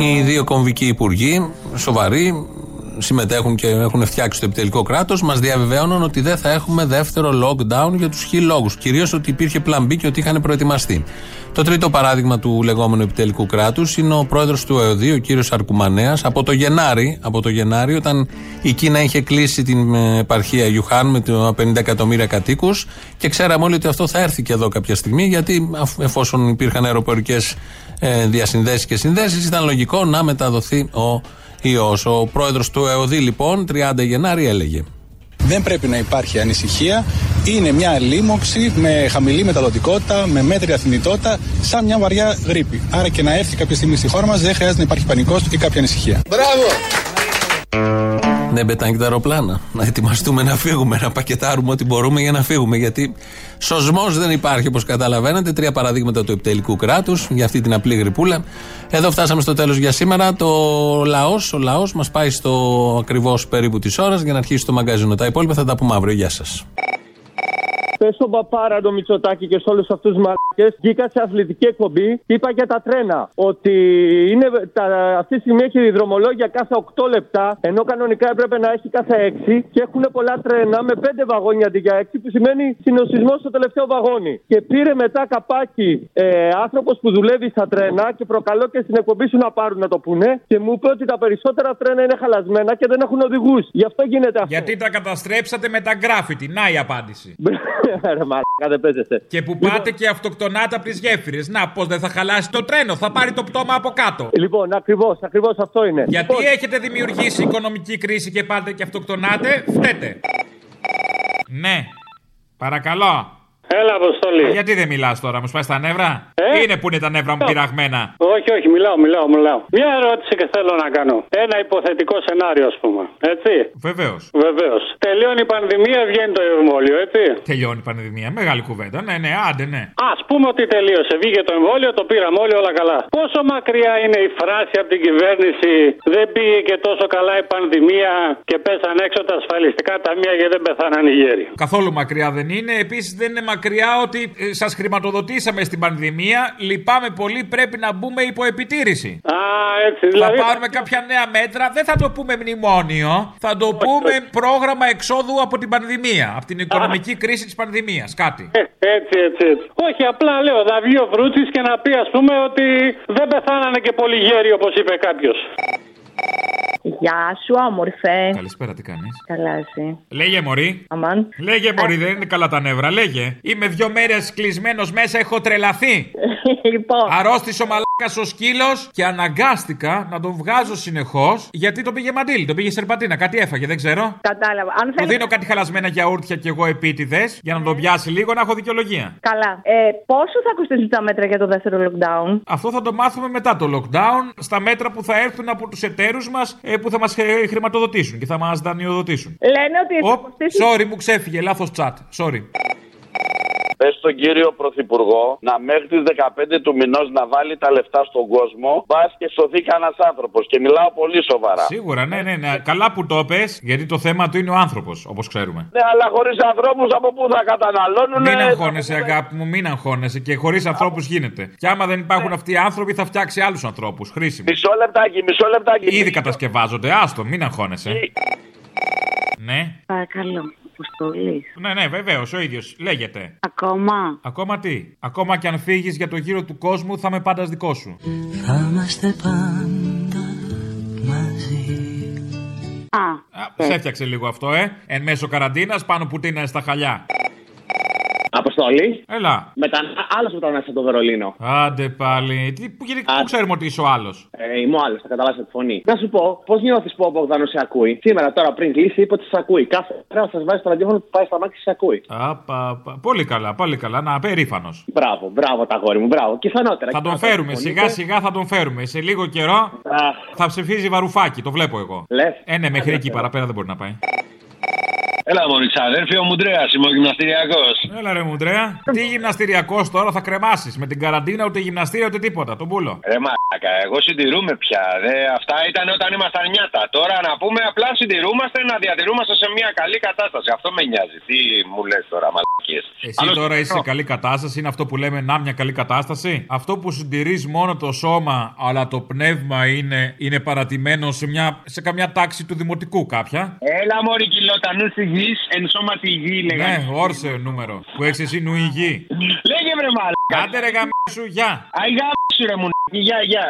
Speaker 5: Οι δύο κομβικοί υπουργοί, σοβαροί, συμμετέχουν και έχουν φτιάξει το επιτελικό κράτος, μας διαβεβαίωναν ότι δεν θα έχουμε δεύτερο lockdown για τους χι λόγους. Κυρίως ότι υπήρχε plan B και ότι είχαν προετοιμαστεί. Το τρίτο παράδειγμα του λεγόμενου επιτελικού κράτους είναι ο πρόεδρος του ΕΟΔΗ, ο κύριος Αρκουμανέας, από το Γενάρη, από το Γενάρη, όταν η Κίνα είχε κλείσει την ε, επαρχία Ιουχάν με το 50 εκατομμύρια κατοίκους και ξέραμε όλοι ότι αυτό θα έρθει και εδώ κάποια στιγμή, γιατί αφ- εφόσον υπήρχαν αεροπορικές διασυνδέσεις και συνδέσεις, ήταν λογικό να μεταδοθεί ο ιό. Ο πρόεδρος του ΕΟΔΗ, λοιπόν, 30 Γενάρη έλεγε.
Speaker 40: Δεν πρέπει να υπάρχει ανησυχία. Είναι μια λίμωξη με χαμηλή μεταδοτικότητα, με μέτρια θνητότητα, σαν μια βαριά γρήπη. Άρα και να έρθει κάποια στιγμή στη χώρα μας δεν χρειάζεται να υπάρχει πανικός ή κάποια ανησυχία.
Speaker 14: Μπράβο!
Speaker 5: Δεν πετάνε και τα αεροπλάνα. Να ετοιμαστούμε να φύγουμε, να πακετάρουμε ό,τι μπορούμε για να φύγουμε. Γιατί σωσμός δεν υπάρχει, όπως καταλαβαίνετε. Τρία παραδείγματα του επιτελικού κράτους για αυτή την απλή γρυπούλα. Εδώ φτάσαμε στο τέλος για σήμερα. Το λαός, ο λαός μας πάει στο ακριβώς περίπου τη ώρα για να αρχίσει το μαγκαζίνο. Τα υπόλοιπα θα τα πούμε αύριο. Γεια σας.
Speaker 41: Πες στον παπάρα το Μητσοτάκη και σε όλους αυτούς του μαλακέ. Βγήκα σε αθλητική εκπομπή και είπα για τα τρένα. Ότι είναι, τα, αυτή τη στιγμή έχει δρομολόγια κάθε 8 λεπτά, ενώ κανονικά έπρεπε να έχει κάθε 6 και έχουν πολλά τρένα με 5 βαγόνια αντί για 6, που σημαίνει συνοσισμό στο τελευταίο βαγόνι. Και πήρε μετά καπάκι ε, άνθρωπος που δουλεύει στα τρένα και προκαλώ και στην εκπομπή σου να πάρουν να το πούνε και μου είπε ότι τα περισσότερα τρένα είναι χαλασμένα και δεν έχουν οδηγούς. Γι' αυτό γίνεται αυτό.
Speaker 28: Γιατί τα καταστρέψατε με τα γκράφιτι. Να η απάντηση.
Speaker 41: Ρε μαλάκα, δεν παίζεσαι.
Speaker 28: Και που πάτε και αυτοκτονάτε από τις γέφυρες. Να, πώς δεν θα χαλάσει το τρένο, θα πάρει το πτώμα από κάτω.
Speaker 41: Λοιπόν, ακριβώς, ακριβώς αυτό είναι.
Speaker 28: Γιατί
Speaker 41: Λοιπόν,
Speaker 28: έχετε δημιουργήσει οικονομική κρίση και πάτε και αυτοκτονάτε, φταίτε. Ναι. Παρακαλώ.
Speaker 30: Έλα, Αποστολή.
Speaker 28: Α, γιατί δεν μιλάς τώρα, μου σπάει τα νεύρα;
Speaker 30: Ε;
Speaker 28: Είναι που είναι τα νεύρα μου πειραγμένα.
Speaker 30: Όχι, όχι, μιλάω, μιλάω, μιλάω. Μια ερώτηση και θέλω να κάνω. Ένα υποθετικό σενάριο, ας πούμε. Έτσι;
Speaker 28: Βεβαίως.
Speaker 30: Βεβαίως. Τελειώνει η πανδημία, βγαίνει το εμβόλιο, έτσι;
Speaker 28: Τελειώνει η πανδημία. Μεγάλη κουβέντα. Ναι, ναι, άντε, ναι.
Speaker 30: Α πούμε ότι τελείωσε. Βγήκε το εμβόλιο, το πήραμε όλοι, όλα καλά. Πόσο μακριά είναι η φράση από την κυβέρνηση Δεν πήγε και τόσο καλά η πανδημία και πέσαν έξω τα ασφαλιστικά ταμεία και δεν πεθάναν οι γέροι.
Speaker 28: Καθόλου μακριά δεν είναι. Επίσης δεν είναι μακριά ότι σας χρηματοδοτήσαμε στην πανδημία. Λυπάμαι πολύ, πρέπει να μπούμε υπό επιτήρηση.
Speaker 30: Α, έτσι, δηλαδή.
Speaker 28: Θα πάρουμε κάποια νέα μέτρα. Δεν θα το πούμε μνημόνιο. Θα το πούμε πρόγραμμα εξόδου από την πανδημία. Από την οικονομική κρίση της πανδημίας. Κάτι.
Speaker 30: Ε, Έτσι, έτσι, έτσι. Όχι, απλά λέω, να βγει ο Βρούτσης και να πει, ας πούμε, ότι δεν πεθάνανε και πολύ γέροι, όπως είπε κάποιος.
Speaker 32: Γεια σου, όμορφε.
Speaker 28: Καλησπέρα, τι κάνεις;
Speaker 32: Καλά, εσύ.
Speaker 28: Λέγε Μωρή.
Speaker 32: Αμάν.
Speaker 28: Λέγε Μωρή, δεν είναι καλά τα νεύρα. Λέγε. Είμαι δύο μέρες κλεισμένος μέσα, έχω τρελαθεί.
Speaker 32: λοιπόν.
Speaker 28: Αρρώστησε ο μαλάκας ο σκύλος και αναγκάστηκα να τον βγάζω συνεχώς γιατί το πήγε μαντίλ, το πήγε σερπατίνα. Κάτι έφαγε, δεν ξέρω.
Speaker 32: Κατάλαβα. Αν
Speaker 28: Του
Speaker 32: θέλει.
Speaker 28: δίνω κάτι χαλασμένα γιαούρτια και εγώ επίτηδες για να τον πιάσει λίγο να έχω δικαιολογία.
Speaker 32: Καλά. Ε, πόσο θα κοστίσουν τα μέτρα για το δεύτερο lockdown;
Speaker 28: Αυτό θα το μάθουμε μετά το lockdown, στα μέτρα που θα έρθουν από τους εταίρους μας που θα μας χρηματοδοτήσουν και θα μας δανειοδοτήσουν.
Speaker 32: Λένε ότι θα
Speaker 28: Οπ,
Speaker 32: κοστίσουν.
Speaker 28: sorry, μου ξέφυγε, λάθος chat. Sorry.
Speaker 42: Πε στον κύριο Πρωθυπουργό να μέχρι τις 15 του μηνός να βάλει τα λεφτά στον κόσμο, μπα και σωθεί κανένας άνθρωπος. Και μιλάω πολύ σοβαρά.
Speaker 28: Σίγουρα, ναι, ναι, ναι. Καλά που το πες, γιατί το θέμα του είναι ο άνθρωπος, όπως ξέρουμε.
Speaker 42: Ναι, αλλά χωρίς ανθρώπους από πού θα καταναλώνουν.
Speaker 28: Μην αγχώνεσαι, αγάπη μου, μην αγχώνεσαι. Και χωρίς ανθρώπους γίνεται. Και άμα δεν υπάρχουν αυτοί οι άνθρωποι, θα φτιάξει άλλους ανθρώπους. Χρήσιμου.
Speaker 42: Μισό λεπτάκι, μισό λεπτάκι.
Speaker 28: Ήδη κατασκευάζονται. Άστο, μην αγχώνεσαι. Ναι.
Speaker 32: Παρακαλώ. Αποστολής.
Speaker 28: Ναι, ναι, βεβαίως, ο ίδιος. Λέγεται.
Speaker 32: Ακόμα.
Speaker 28: Ακόμα τι; Ακόμα και αν φύγεις για το γύρο του κόσμου, θα είμαι πάντα δικό σου.
Speaker 18: Θα είμαστε πάντα μαζί.
Speaker 32: Α,
Speaker 28: Σε έφτιαξε λίγο αυτό, ε. Εν μέσω καραντίνας, πάνω που τίνανε στα χαλιά.
Speaker 38: Αποστολή.
Speaker 28: Έλα.
Speaker 38: Μετα... Άλλο μετανάστη από το Βερολίνο.
Speaker 28: Άντε πάλι. Τι, που, γιατί, πού ξέρουμε ότι είσαι ο άλλος.
Speaker 38: Ε, είμαι ο άλλος, θα καταλάβεις τη φωνή. Να σου πω, πώς νιώθεις που ο Μπογδάνος σε ακούει; Σήμερα, τώρα πριν κλείσει, είπε ότι σε ακούει. Κάθε μέρα σας βάζει στο ραδιόφωνο που πάει στα μάτια σε ακούει.
Speaker 28: Απα, πα. Πολύ καλά, πολύ καλά. Να, περήφανος.
Speaker 38: Μπράβο, μπράβο τα γόρι μου, μπράβο. Και πιθανότερα.
Speaker 28: Θα τον
Speaker 38: και
Speaker 28: φέρουμε,
Speaker 38: φωνή
Speaker 28: σιγά
Speaker 38: του.
Speaker 28: σιγά θα τον φέρουμε. Σε λίγο καιρό θα ψηφίζει βαρουφάκι, το βλέπω εγώ.
Speaker 38: Λες.
Speaker 28: Ε, ναι, μέχρι εκεί παραπέρα δεν μπορεί να πάει.
Speaker 43: Έλα, Μωρή, ξαδέρφη, ο Μουντρέας, είμαι ο γυμναστηριακός.
Speaker 28: Έλα ρε Μουντρέα. Τι γυμναστηριακός τώρα θα κρεμάσεις. Με την καραντίνα ούτε γυμναστήρια ούτε τίποτα. Τον πούλο.
Speaker 43: Ρε μαλάκα, εγώ συντηρούμε πια. Δε, αυτά ήταν όταν ήμασταν νιάτα. Τώρα να πούμε απλά συντηρούμαστε να διατηρούμαστε σε μια καλή κατάσταση. Αυτό με νοιάζει. Τι μου λες τώρα, μαλακίες.
Speaker 28: Εσύ τώρα είσαι σε καλή κατάσταση, είναι αυτό που λέμε να μια καλή κατάσταση; Αυτό που συντηρείς μόνο το σώμα, αλλά το πνεύμα είναι, είναι παρατημένο σε, μια, σε καμιά τάξη του δημοτικού κάποια;
Speaker 43: Έλα, Μωρή, κιλότα, νου υγιή, εν σώματι υγιή, λέγανε.
Speaker 28: Ναι, όρσε νούμερο. Που έχεις εσύ νου υγιή.
Speaker 43: Λέγε βρε μαλάκα.
Speaker 28: Κάντε ρε γαμίσου, γεια.
Speaker 43: Αϊ γαμίσου ρε μου, γεια, γεια.